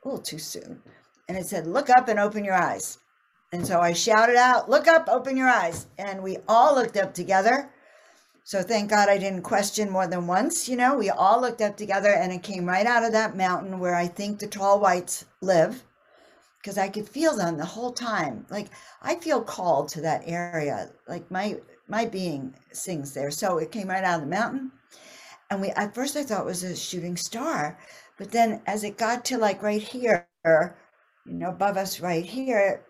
a little too soon. And it said, Look up and open your eyes. And so I shouted out, Look up, open your eyes. And we all looked up together. So thank God I didn't question more than once. You know, we all looked up together and it came right out of that mountain where I think the tall whites live because I could feel them the whole time. Like I feel called to that area. Like my my being sings there. So it came right out of the mountain. And we at first I thought it was a shooting star, but then as it got to like right here, you know, above us right here,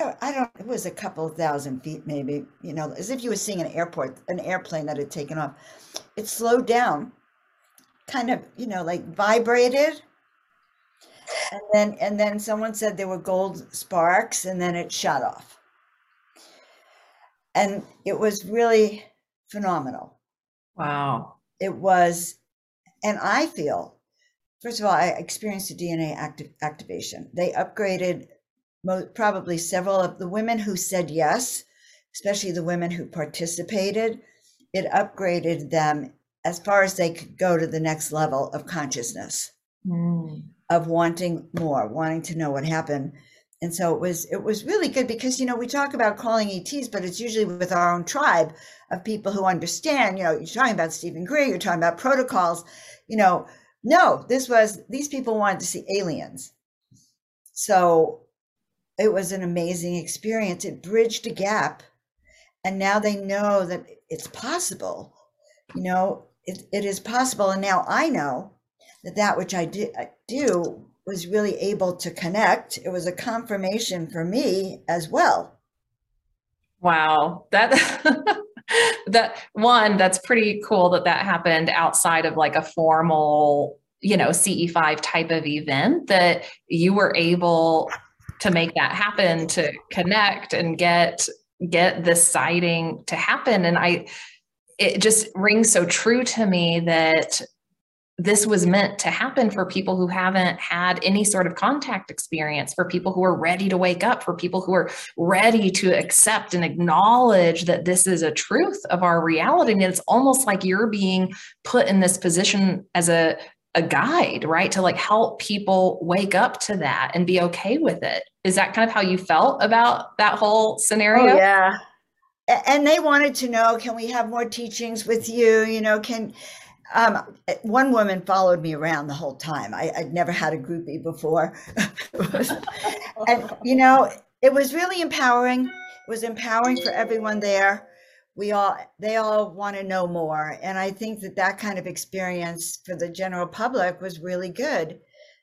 oh, I don't, it was a couple thousand feet maybe, you know, as if you were seeing an airport, an airplane that had taken off. It slowed down, kind of, you know, like vibrated. And then, and then someone said there were gold sparks and then it shut off. And it was really phenomenal. Wow. It was, and I feel First of all, I experienced a DNA active activation. They upgraded probably several of the women who said yes, especially the women who participated. it upgraded them as far as they could go to the next level of consciousness mm. Of wanting more wanting to know what happened. And so it was it was really good because you know we talk about calling ets but it's usually with our own tribe of people who understand you know you're talking about steven greer you're talking about protocols. You know no this was these people wanted to see aliens. So it was an amazing experience. It bridged a gap and now they know that it's possible. You know it, it is possible. And now i know that that which i do, I do was really able to connect. It was a confirmation for me as well. Wow. That that one that's pretty cool that that happened outside of like a formal you know ce5 type of event that you were able to make that happen to connect and get get this sighting to happen. And i it just rings so true to me that this was meant to happen for people who haven't had any sort of contact experience, for people who are ready to wake up, for people who are ready to accept and acknowledge that this is a truth of our reality. And it's almost like you're being put in this position as a, a guide, right? To like help people wake up to that and be okay with it. Is that kind of how you felt about that whole scenario? Oh, yeah. And they wanted to know, can we have more teachings with you? You know, can um, one woman followed me around the whole time. I, would never had a groupie before. and, you know, it was really empowering. It was empowering for everyone there. We all, they all want to know more. And I think that that kind of experience for the general public was really good,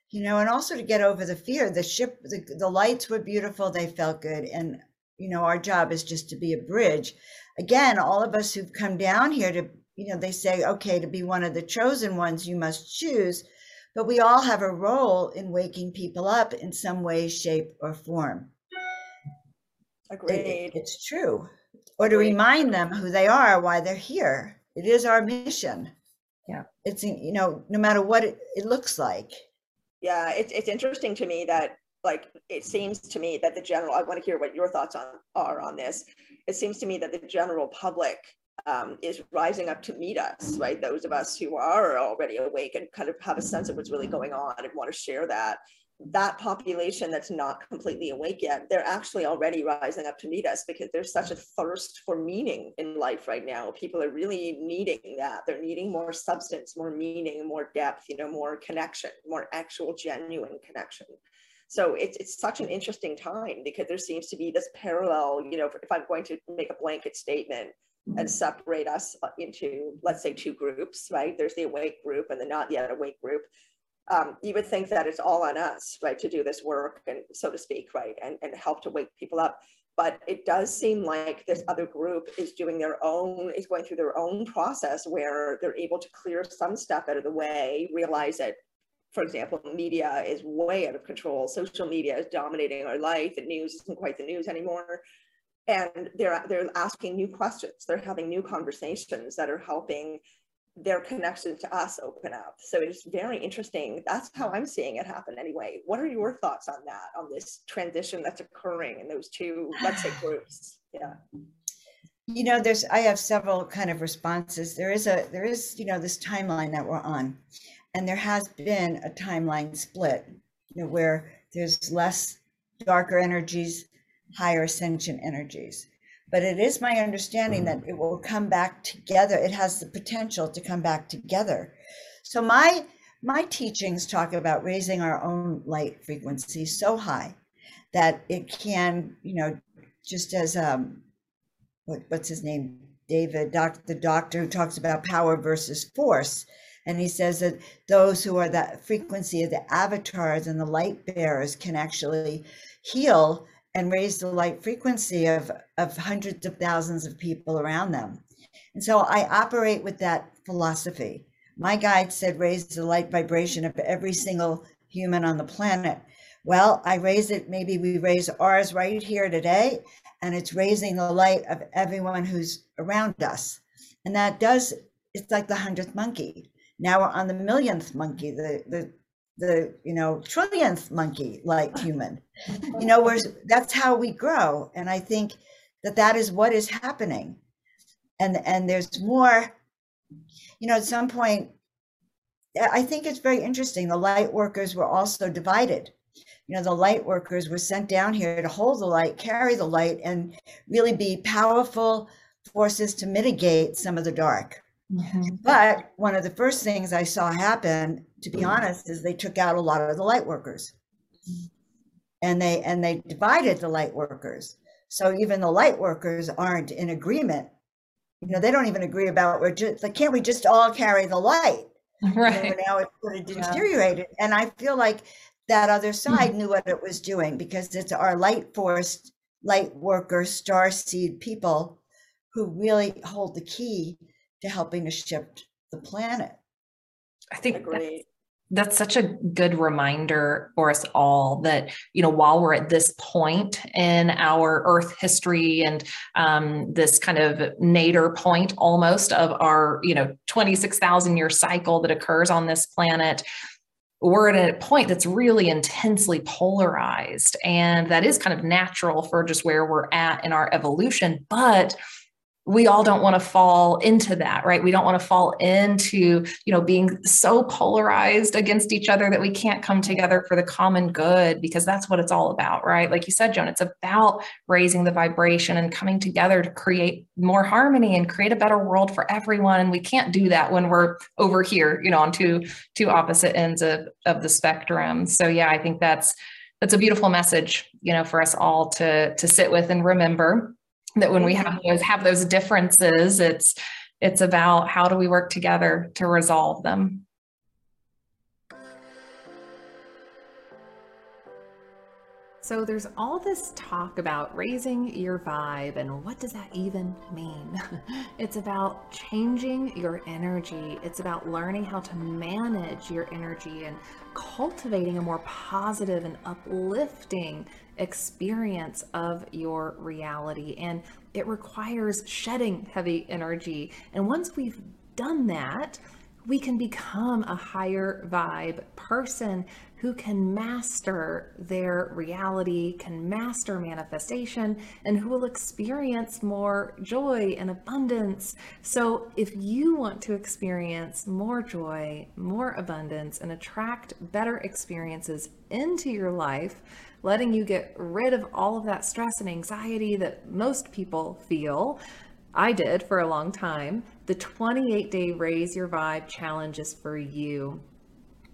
you know, and also to get over the fear. The ship, the, the lights were beautiful. They felt good. And, you know, our job is just to be a bridge. Again, all of us who've come down here to you know, they say, okay, to be one of the chosen ones, you must choose. But we all have a role in waking people up in some way, shape, or form. Agreed. It, it's true. Or to remind them who they are, why they're here. It is our mission. Yeah. It's, you know, no matter what it, it looks like. Yeah. It's, it's interesting to me that, like, it seems to me that the general, I want to hear what your thoughts on are on this. It seems to me that the general public um, is rising up to meet us, right? Those of us who are already awake and kind of have a sense of what's really going on and want to share that. That population that's not completely awake yet, they're actually already rising up to meet us because there's such a thirst for meaning in life right now. People are really needing that. They're needing more substance, more meaning, more depth, you know, more connection, more actual genuine connection. So it's, it's such an interesting time because there seems to be this parallel, you know, if I'm going to make a blanket statement, and separate us uh, into, let's say, two groups, right? There's the awake group and the not yet awake group. Um, you would think that it's all on us, right, to do this work and so to speak, right, and, and help to wake people up. But it does seem like this other group is doing their own, is going through their own process where they're able to clear some stuff out of the way, realize that, for example, media is way out of control. Social media is dominating our life. The news isn't quite the news anymore and they're they're asking new questions. They're having new conversations that are helping their connection to us open up. So it's very interesting. That's how i'm seeing it happen anyway. What are your thoughts on that on this transition that's occurring in those two let's say groups? Yeah. You know there's i have several kind of responses. There is a there is you know this timeline that we're on. And there has been a timeline split you know where there's less darker energies higher ascension energies. But it is my understanding that it will come back together. It has the potential to come back together. So my my teachings talk about raising our own light frequency so high that it can, you know, just as um, what, what's his name, David, doc, the doctor who talks about power versus force, and he says that those who are that frequency of the avatars and the light bearers can actually heal and raise the light frequency of, of hundreds of thousands of people around them. And so I operate with that philosophy. My guide said, raise the light vibration of every single human on the planet. Well, I raise it, maybe we raise ours right here today, and it's raising the light of everyone who's around us. And that does, it's like the hundredth monkey. Now we're on the millionth monkey, the, the the you know trillionth monkey like human. You know where that's how we grow. And i think that that is what is happening. And and there's more you know at some point i think it's very interesting. The light workers were also divided. You know the light workers were sent down here to hold the light carry the light and really be powerful forces to mitigate some of the dark mm-hmm. but one of the first things i saw happen to be honest is they took out a lot of the light workers. And they and they divided the light workers. So even the light workers aren't in agreement. You know they don't even agree about we're just like can't we just all carry the light? Right. now it's sort of deteriorated. Yeah. and i feel like that other side knew what it was doing because it's our light force light worker star seed people who really hold the key to helping to shift the planet. I think Agreed. that's such a good reminder for us all that you know while we're at this point in our earth history and um, this kind of nadir point almost of our you know 26000 year cycle that occurs on this planet we're at a point that's really intensely polarized. And that is kind of natural for just where we're at in our evolution but we all don't want to fall into that right? We don't want to fall into you know being so polarized against each other that we can't come together for the common good because that's what it's all about right? Like you said joan it's about raising the vibration and coming together to create more harmony and create a better world for everyone. And we can't do that when we're over here you know on two two opposite ends of of the spectrum. So yeah i think that's that's a beautiful message you know for us all to to sit with and remember that when we have those have those differences it's it's about how do we work together to resolve them So there's all this talk about raising your vibe and what does that even mean? it's about changing your energy. It's about learning how to manage your energy and cultivating a more positive and uplifting experience of your reality. And it requires shedding heavy energy. And once we've done that, we can become a higher vibe person who can master their reality, can master manifestation, and who will experience more joy and abundance. So, if you want to experience more joy, more abundance, and attract better experiences into your life, letting you get rid of all of that stress and anxiety that most people feel. I did for a long time. The 28 day Raise Your Vibe challenge is for you.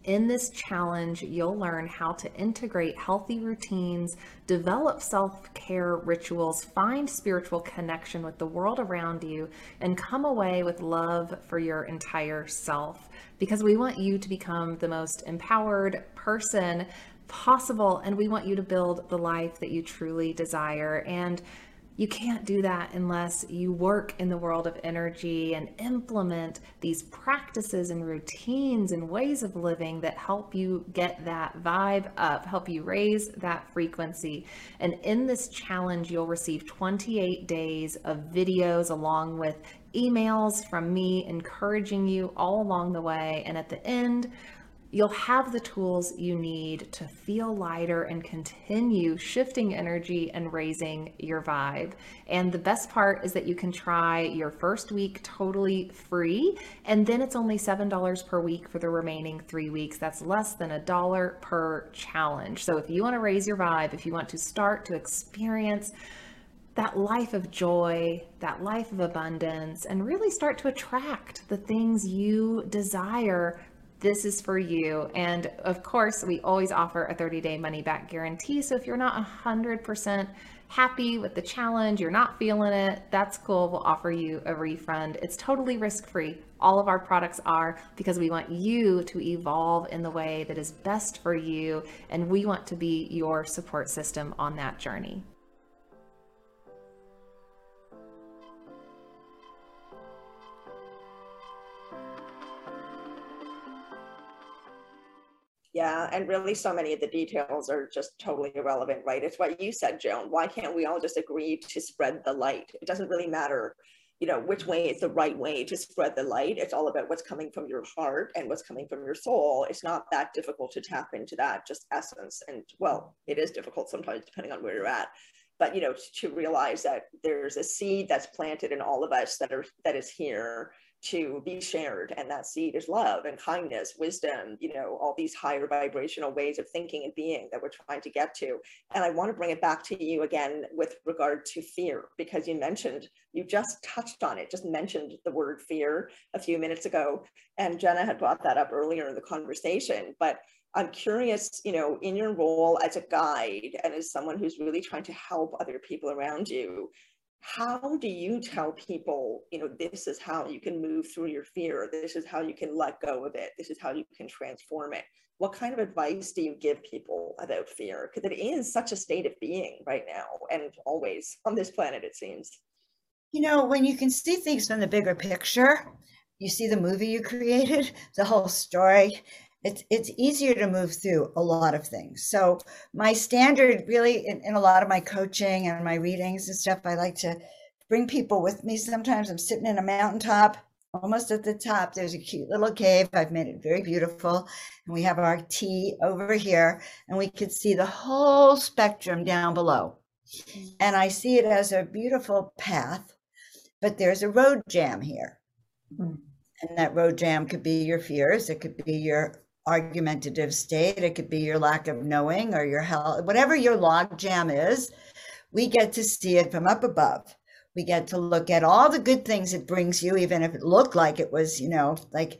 In this challenge, you'll learn how to integrate healthy routines, develop self care rituals, find spiritual connection with the world around you, and come away with love for your entire self. Because we want you to become the most empowered person possible, and we want you to build the life that you truly desire. And you can't do that unless you work in the world of energy and implement these practices and routines and ways of living that help you get that vibe up, help you raise that frequency. And in this challenge, you'll receive 28 days of videos along with emails from me encouraging you all along the way. And at the end, you'll have the tools you need to feel lighter and continue shifting energy and raising your vibe. And the best part is that you can try your first week totally free, and then it's only $7 per week for the remaining three weeks. That's less than a dollar per challenge. So if you want to raise your vibe, if you want to start to experience that life of joy, that life of abundance, and really start to attract the things you desire this is for you. And of course, we always offer a 30 day money back guarantee. So if you're not 100% happy with the challenge, you're not feeling it, that's cool. We'll offer you a refund. It's totally risk free. All of our products are because we want you to evolve in the way that is best for you. And we want to be your support system on that journey. Yeah, and really so many of the details are just totally irrelevant, right? It's what you said, Joan. Why can't we all just agree to spread the light? It doesn't really matter, you know, which way is the right way to spread the light. It's all about what's coming from your heart and what's coming from your soul. It's not that difficult to tap into that just essence. And well, it is difficult sometimes depending on where you're at. but you know to, to realize that there's a seed that's planted in all of us that are that is here to be shared and that seed is love and kindness wisdom you know all these higher vibrational ways of thinking and being that we're trying to get to. And i want to bring it back to you again with regard to fear because you mentioned you just touched on it just mentioned the word fear a few minutes ago and jenna had brought that up earlier in the conversation. But i'm curious you know in your role as a guide and as someone who's really trying to help other people around you how do you tell people you know this is how you can move through your fear this is how you can let go of it this is how you can transform it? What kind of advice do you give people about fear? Because it is such a state of being right now and always on this planet it seems. You know when you can see things from the bigger picture you see the movie you created the whole story it's it's easier to move through a lot of things. So my standard really in, in, a lot of my coaching and my readings and stuff, I like to bring people with me. Sometimes I'm sitting in a mountaintop, almost at the top. There's a cute little cave. I've made it very beautiful. And we have our tea over here, and we could see the whole spectrum down below. And I see it as a beautiful path, but there's a road jam here. Mm. And that road jam could be your fears, it could be your argumentative state. It could be your lack of knowing or your health, whatever your log jam is. We get to see it from up above. We get to look at all the good things it brings you, even if it looked like it was, you know, like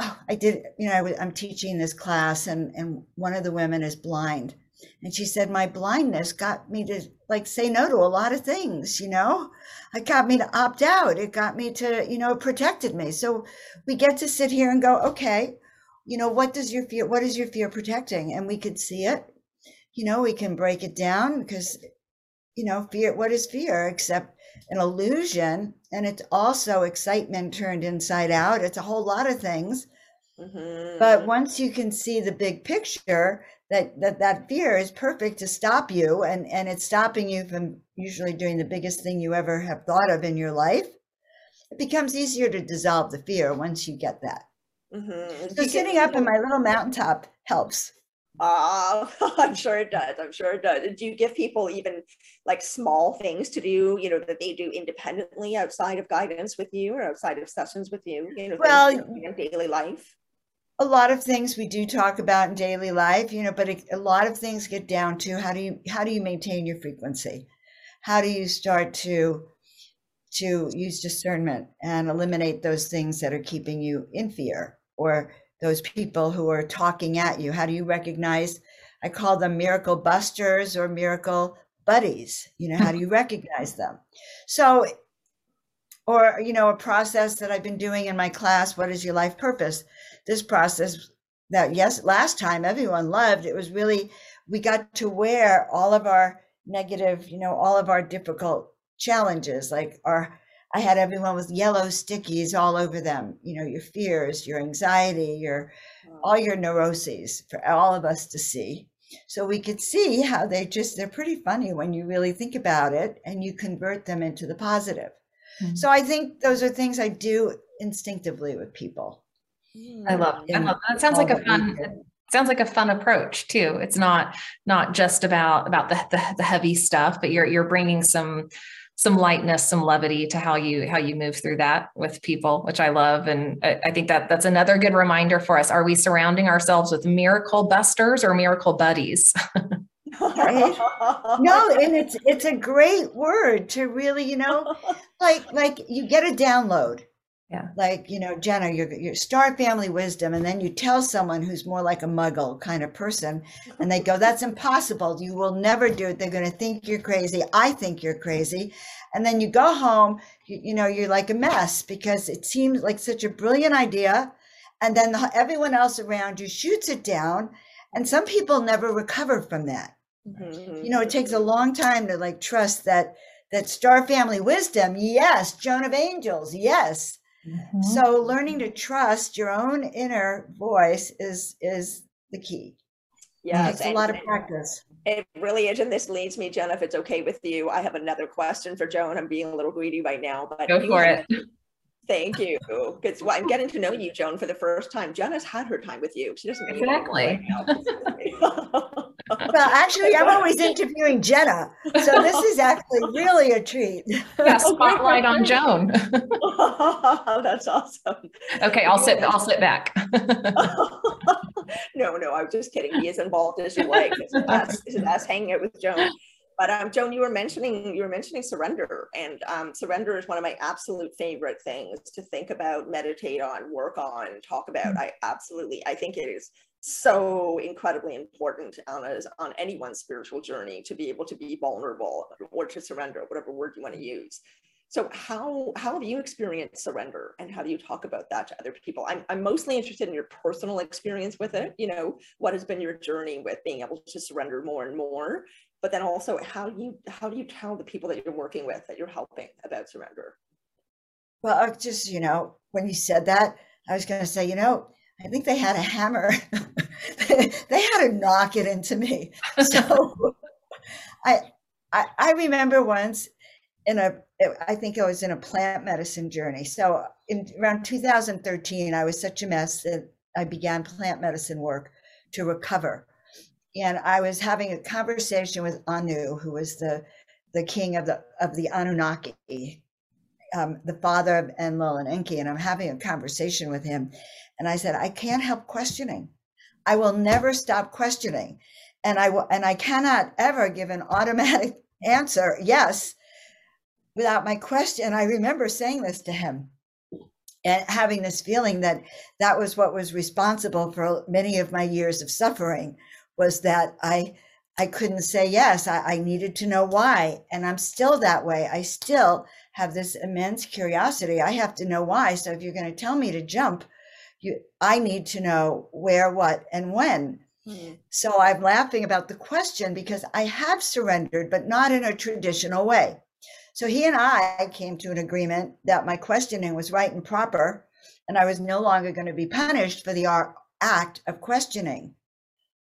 oh, I did, you know, I am teaching this class and, and one of the women is blind. And she said, my blindness got me to like say no to a lot of things, you know, it got me to opt out. It got me to, you know, protected me. So we get to sit here and go, okay, you know what does your fear what is your fear protecting? And we could see it. You know we can break it down because you know fear what is fear? Except an illusion and it's also excitement turned inside out. It's a whole lot of things mm-hmm. but once you can see the big picture that that that fear is perfect to stop you and and it's stopping you from usually doing the biggest thing you ever have thought of in your life. It becomes easier to dissolve the fear once you get that Mm-hmm. So sitting up in my little mountaintop helps. Uh, I'm sure it does. I'm sure it does. Do you give people even like small things to do, you know, that they do independently outside of guidance with you or outside of sessions with you, you know, well, in daily life? A lot of things we do talk about in daily life, you know, but a, a lot of things get down to how do you how do you maintain your frequency? How do you start to to use discernment and eliminate those things that are keeping you in fear or those people who are talking at you? How do you recognize? I call them miracle busters or miracle buddies. You know, how do you recognize them? So, or, you know, a process that I've been doing in my class, What is Your Life Purpose? This process that, yes, last time everyone loved, it was really, we got to wear all of our negative, you know, all of our difficult challenges, like our I had everyone with yellow stickies all over them, you know, your fears, your anxiety, your all your neuroses for all of us to see. So we could see how they just they're pretty funny when you really think about it and you convert them into the positive. Mm-hmm. So I think those are things I do instinctively with people. I love, I love that. sounds like a fun sounds like a fun approach too. It's not not just about about the, the the heavy stuff, but you're you're bringing some some lightness, some levity to how you how you move through that with people, which I love. And I, I think that that's another good reminder for us. Are we surrounding ourselves with miracle busters or miracle buddies? right? No, and it's it's a great word to really, you know, like like you get a download yeah. Like, you know, Jenna, your your star family wisdom, and then you tell someone who's more like a muggle kind of person, and they go, That's impossible. You will never do it. They're gonna think you're crazy. I think you're crazy. And then you go home, you, you know, you're like a mess because it seems like such a brilliant idea. And then the, everyone else around you shoots it down. And some people never recover from that. Mm-hmm. You know, it takes a long time to like trust that that star family wisdom, yes, Joan of Angels, yes Mm-hmm. So learning to trust your own inner voice is is the key. Yeah, it's a lot of practice. It really is, and this leads me, Jen. If it's okay with you, I have another question for Joan. I'm being a little greedy right now, but go for it. Thank you. Because well, I'm getting to know you, Joan, for the first time. Jen has had her time with you. She doesn't exactly. well, actually, I'm always interviewing Jenna, so this is actually really a treat. Yeah, spotlight on Joan. That's awesome. Okay, I'll sit. I'll sit back. no, no, I'm just kidding. Be as involved as you like. That's, that's hanging out with Joan. But um, Joan, you were mentioning you were mentioning surrender, and um, surrender is one of my absolute favorite things to think about, meditate on, work on, talk about. Mm-hmm. I absolutely, I think it is so incredibly important on a, on anyone's spiritual journey to be able to be vulnerable or to surrender, whatever word you want to use. So how how have you experienced surrender and how do you talk about that to other people? I'm, I'm mostly interested in your personal experience with it. You know, what has been your journey with being able to surrender more and more? But then also how do you how do you tell the people that you're working with that you're helping about surrender? Well, just you know, when you said that, I was gonna say, you know, I think they had a hammer. they had to knock it into me. So I, I I remember once in a I think I was in a plant medicine journey. So in around 2013, I was such a mess that I began plant medicine work to recover. And I was having a conversation with Anu, who was the the king of the of the Anunnaki, um, the father of Enlil and Enki, and I'm having a conversation with him. And I said, I can't help questioning. I will never stop questioning. And I will, and I cannot ever give an automatic answer, yes, without my question. I remember saying this to him and having this feeling that that was what was responsible for many of my years of suffering was that I I couldn't say yes. I, I needed to know why. And I'm still that way. I still have this immense curiosity. I have to know why. So if you're going to tell me to jump, you I need to know where, what, and when. Mm-hmm. So I'm laughing about the question because I have surrendered, but not in a traditional way. So he and I came to an agreement that my questioning was right and proper, and I was no longer going to be punished for the act of questioning.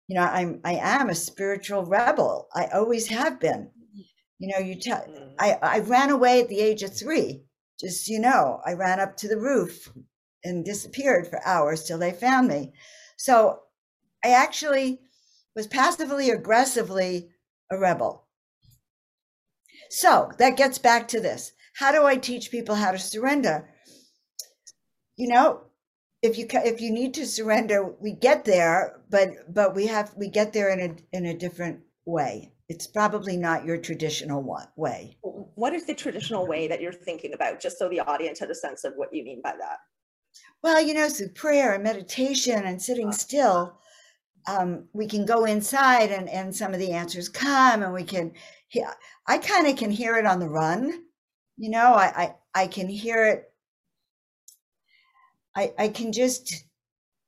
You know, I'm I am a spiritual rebel. I always have been. You know, you tell mm. I I ran away at the age of three. Just you know, I ran up to the roof and disappeared for hours till they found me. So I actually was passively aggressively a rebel. So that gets back to this. How do I teach people how to surrender? You know, if you if you need to surrender, we get there, but but we have we get there in a in a different way. It's probably not your traditional one, way. What is the traditional way that you're thinking about, just so the audience has a sense of what you mean by that? Well, you know, through prayer and meditation and sitting still, um, we can go inside and, and some of the answers come and we can yeah, I kind of can hear it on the run. You know, I, I, I can hear it. I, I can just,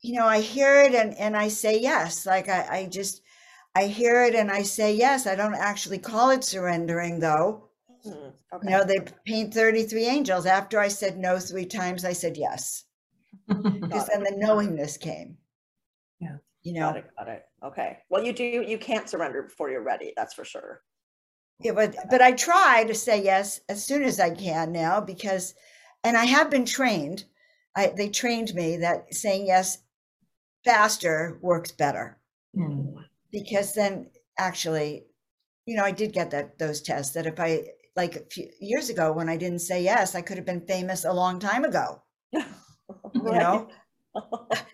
you know, I hear it and, and I say yes. Like I, I just, I hear it and I say yes. I don't actually call it surrendering though. Mm, okay. You know, they paint 33 angels. After I said no three times, I said yes. because then the knowingness came. Yeah. You know. Got it. Got it. Okay. Well, you do. You can't surrender before you're ready. That's for sure. Yeah, but but I try to say yes as soon as I can now because, and I have been trained. I they trained me that saying yes faster works better mm. because then actually, you know, I did get that those tests that if I like a few years ago when I didn't say yes, I could have been famous a long time ago. you know,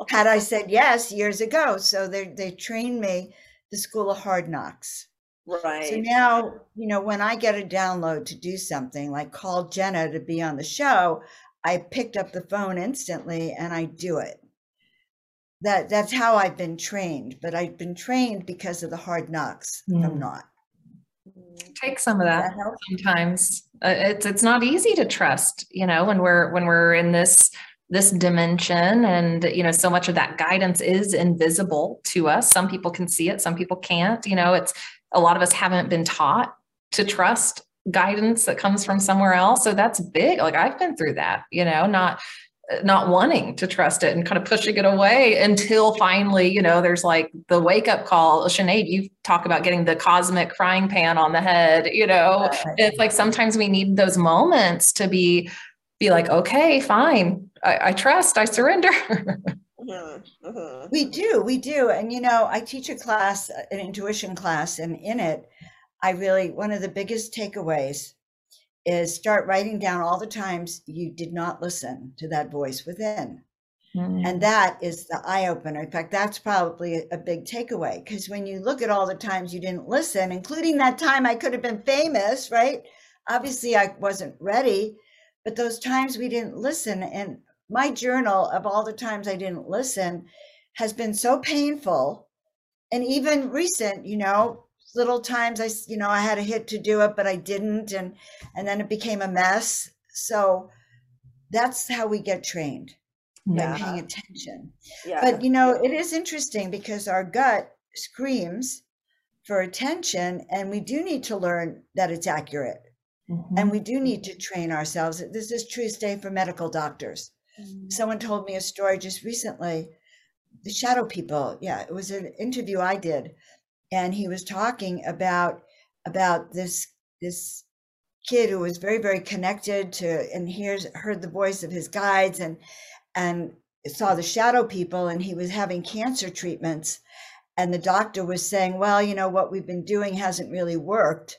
had I said yes years ago. So they they trained me the school of hard knocks. Right. So now, you know, when I get a download to do something like call Jenna to be on the show, I picked up the phone instantly and I do it. That that's how I've been trained, but I've been trained because of the hard knocks. Mm. I'm not. Take some of that, that sometimes. Uh, it's it's not easy to trust, you know, when we're when we're in this this dimension and you know so much of that guidance is invisible to us some people can see it some people can't you know it's a lot of us haven't been taught to trust guidance that comes from somewhere else so that's big like i've been through that you know not not wanting to trust it and kind of pushing it away until finally, you know, there's like the wake up call. Sinead, you talk about getting the cosmic frying pan on the head, you know, it's like sometimes we need those moments to be, be like, okay, fine. I, I trust, I surrender. Mm-hmm. Mm-hmm. We do, we do. And you know, I teach a class, an intuition class, and in it, I really, one of the biggest takeaways is start writing down all the times you did not listen to that voice within. Mm-hmm. And that is the eye opener. In fact, that's probably a, a big takeaway because when you look at all the times you didn't listen, including that time I could have been famous, right? Obviously, I wasn't ready, but those times we didn't listen, and my journal of all the times I didn't listen has been so painful. And even recent, you know, little times I, you know, I had a hit to do it, but I didn't. And, and then it became a mess. So that's how we get trained yeah. by paying attention. Yeah. But, you know, it is interesting because our gut screams for attention and we do need to learn that it's accurate. Mm-hmm. And we do need to train ourselves. This is true stay for medical doctors. Mm-hmm. Someone told me a story just recently. The shadow people. Yeah, it was an interview I did, and he was talking about about this this kid who was very very connected to and hears heard the voice of his guides and and saw the shadow people and he was having cancer treatments. And the doctor was saying well you know what we've been doing hasn't really worked.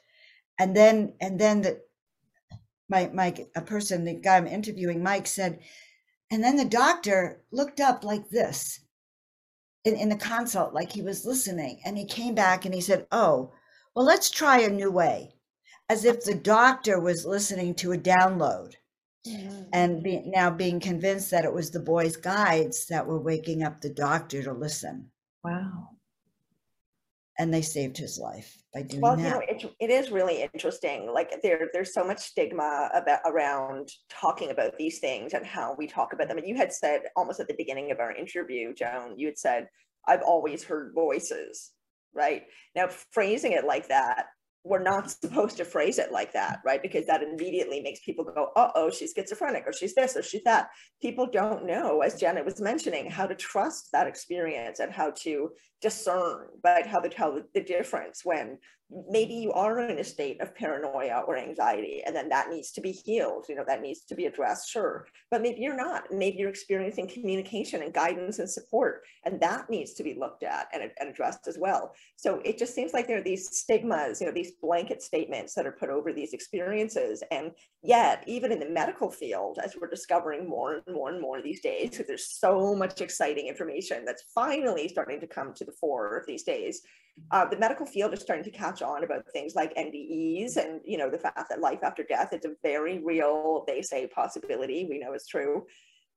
And then and then the my my a person the guy i'm interviewing mike said and then the doctor looked up like this in, in the consult, like he was listening. And he came back and he said, Oh, well, let's try a new way, as if the doctor was listening to a download. Mm-hmm. And be, now being convinced that it was the boy's guides that were waking up the doctor to listen. Wow and they saved his life by doing well, that. you know, it, it is really interesting. Like there, there's so much stigma about around talking about these things and how we talk about them. And you had said almost at the beginning of our interview, Joan, you had said, "I've always heard voices." Right now, phrasing it like that we're not supposed to phrase it like that, right? Because that immediately makes people go, uh oh, she's schizophrenic or she's this or she's that. People don't know, as Janet was mentioning, how to trust that experience and how to discern, right? How to tell the difference when maybe you are in a state of paranoia or anxiety and then that needs to be healed you know that needs to be addressed sure. But maybe you're not maybe you're experiencing communication and guidance and support and that needs to be looked at and, and addressed as well. So it just seems like there are these stigmas you know these blanket statements that are put over these experiences and yet even in the medical field as we're discovering more and more and more these days because there's so much exciting information that's finally starting to come to the fore these days uh, the medical field is starting to catch on about things like NDEs and you know the fact that life after death is a very real, they say, possibility. We know it's true.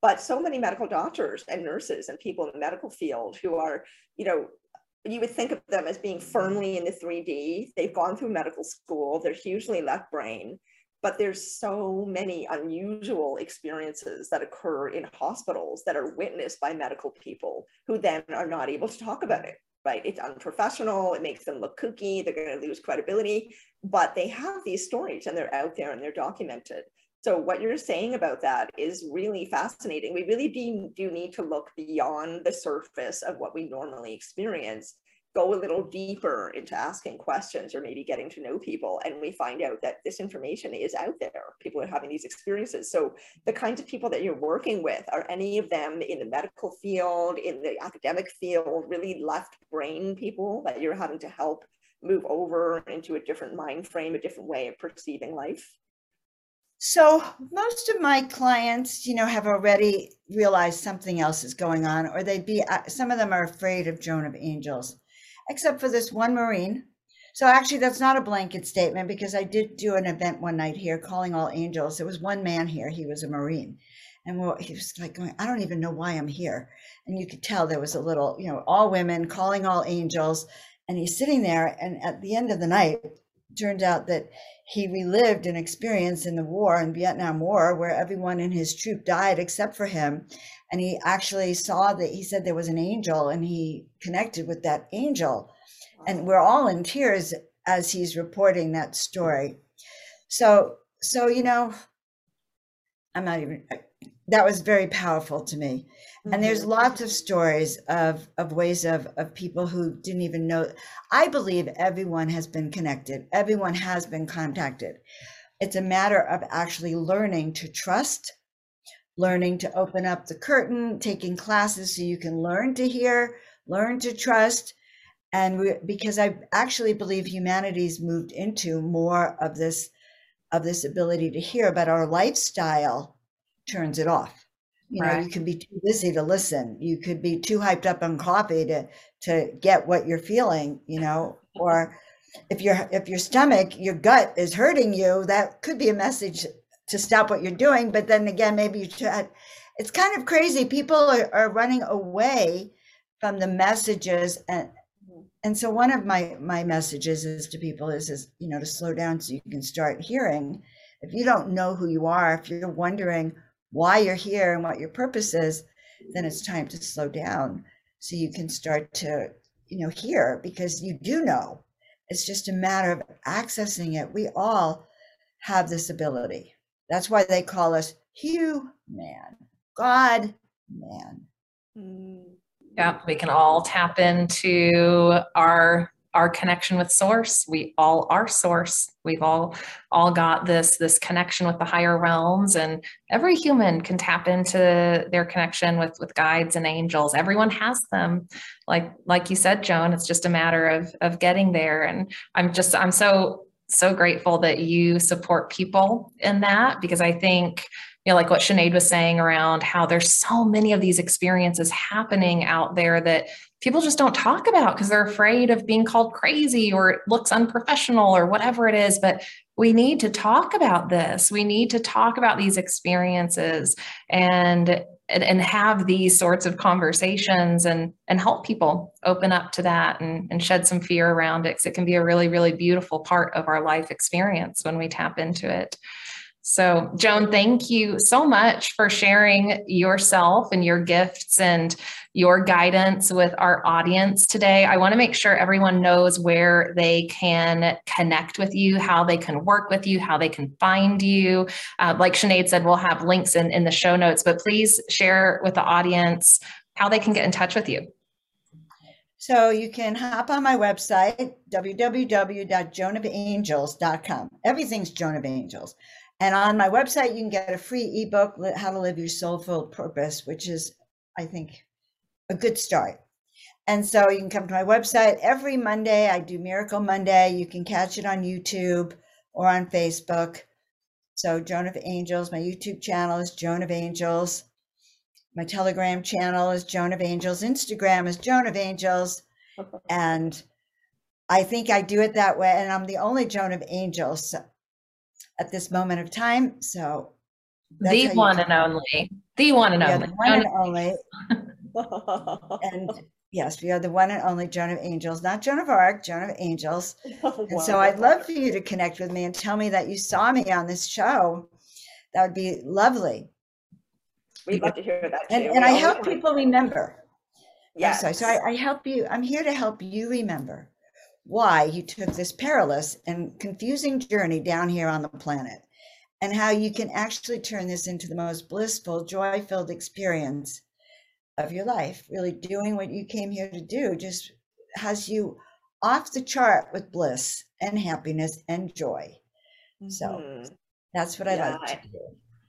But so many medical doctors and nurses and people in the medical field who are, you know, you would think of them as being firmly in the 3D. They've gone through medical school. They're hugely left brain but there's so many unusual experiences that occur in hospitals that are witnessed by medical people who then are not able to talk about it right? It's unprofessional. It makes them look kooky. They're going to lose credibility. But they have these stories and they're out there and they're documented. So what you're saying about that is really fascinating. We really do, do need to look beyond the surface of what we normally experience go a little deeper into asking questions or maybe getting to know people and we find out that this information is out there. People are having these experiences. So the kinds of people that you're working with are any of them in the medical field in the academic field really left brain people that you're having to help move over into a different mind frame a different way of perceiving life? So most of my clients, you know, have already realized something else is going on, or they'd be. Uh, some of them are afraid of Joan of Angels, except for this one Marine. So actually, that's not a blanket statement because I did do an event one night here calling all angels. There was one man here, he was a Marine. And well, he was like going, I don't even know why I'm here. And you could tell there was a little, you know, all women calling all angels. And he's sitting there. And at the end of the night, turned out that he relived an experience in the war in Vietnam War where everyone in his troop died except for him and he actually saw that he said there was an angel and he connected with that angel. And we're all in tears as he's reporting that story. So so you know i'm not even that was very powerful to me. Mm-hmm. and there's mm-hmm. lots of stories of of ways of of people who didn't even know i believe everyone has been connected. Everyone has been contacted. It's a matter of actually learning to trust learning to open up the curtain, taking classes so you can learn to hear, learn to trust. And we, because I actually believe humanity's moved into more of this of this ability to hear, but our lifestyle turns it off. You know, you can be too busy to listen. You could be too hyped up on coffee to to get what you're feeling, you know, or if your if your stomach, your gut is hurting you, that could be a message to stop what you're doing. But then again, maybe you should. It's kind of crazy. People are, are running away from the messages and and so one of my my messages is to people is is you know to slow down so you can start hearing if you don't know who you are if you're wondering why you're here and what your purpose is then it's time to slow down so you can start to you know hear because you do know it's just a matter of accessing it we all have this ability that's why they call us human god man. Yeah, we can all tap into our our connection with source. We all are source. We've all all got this this connection with the higher realms and every human can tap into their connection with with guides and angels. Everyone has them. Like like you said Joan, it's just a matter of of getting there and I'm just I'm so so grateful that you support people in that because I think you know, like what Sinead was saying around how there's so many of these experiences happening out there that people just don't talk about because they're afraid of being called crazy or it looks unprofessional or whatever it is. But we need to talk about this. We need to talk about these experiences and and, and have these sorts of conversations and and help people open up to that and, and shed some fear around it because it can be a really really beautiful part of our life experience when we tap into it so, Joan, thank you so much for sharing yourself and your gifts and your guidance with our audience today. I want to make sure everyone knows where they can connect with you, how they can work with you, how they can find you. Uh, like Sinead said, we'll have links in, in the show notes, but please share with the audience how they can get in touch with you. So you can hop on my website, www.joanofangels.com. Everything's Joan of Angels. And on my website, you can get a free ebook, How to Live Your Soulful Purpose, which is, I think, a good start. And so you can come to my website every Monday. I do Miracle Monday. You can catch it on YouTube or on Facebook. So, Joan of Angels, my YouTube channel is Joan of Angels. My Telegram channel is Joan of Angels. Instagram is Joan of Angels. And I think I do it that way. And I'm the only Joan of Angels at this moment of time. So the one and only, the one and only, the one and only. and yes, we are the one and only Joan of Angels, not Joan of Arc, Joan of Angels. and so I'd love for you to connect with me and tell me that you saw me on this show. That would be lovely. We'd love to hear that. And, and I help people remember. Yes. So I, I help you. I'm here to help you remember why you took this perilous and confusing journey down here on the planet and how you can actually turn this into the most blissful, joy filled experience of your life. Really doing what you came here to do just has you off the chart with bliss and happiness and joy. Mm-hmm. So that's what I yeah. like to do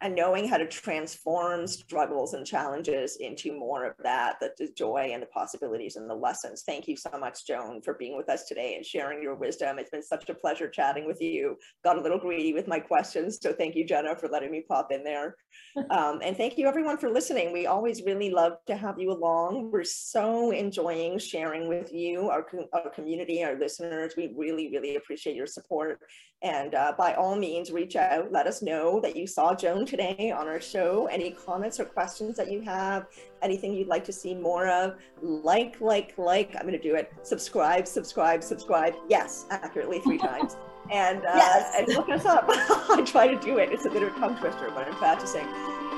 and knowing how to transform struggles and challenges into more of that, the, joy and the possibilities and the lessons. Thank you so much, Joan, for being with us today and sharing your wisdom. It's been such a pleasure chatting with you. Got a little greedy with my questions. So thank you, Jenna, for letting me pop in there. Um, and thank you everyone for listening. We always really love to have you along. We're so enjoying sharing with you, our, our community, our listeners. We really, really appreciate your support. And uh, by all means, reach out, let us know that you saw Joan today on our show. Any comments or questions that you have, anything you'd like to see more of, like, like, like, I'm going to do it. Subscribe, subscribe, subscribe. Yes, accurately three times and uh, yes. and look us up. I try to do it. It's a bit of a tongue twister, but I'm practicing.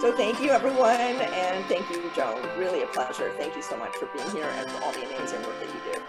So thank you, everyone, and thank you, Joan. Really a pleasure. Thank you so much for being here and for all the amazing work that you do.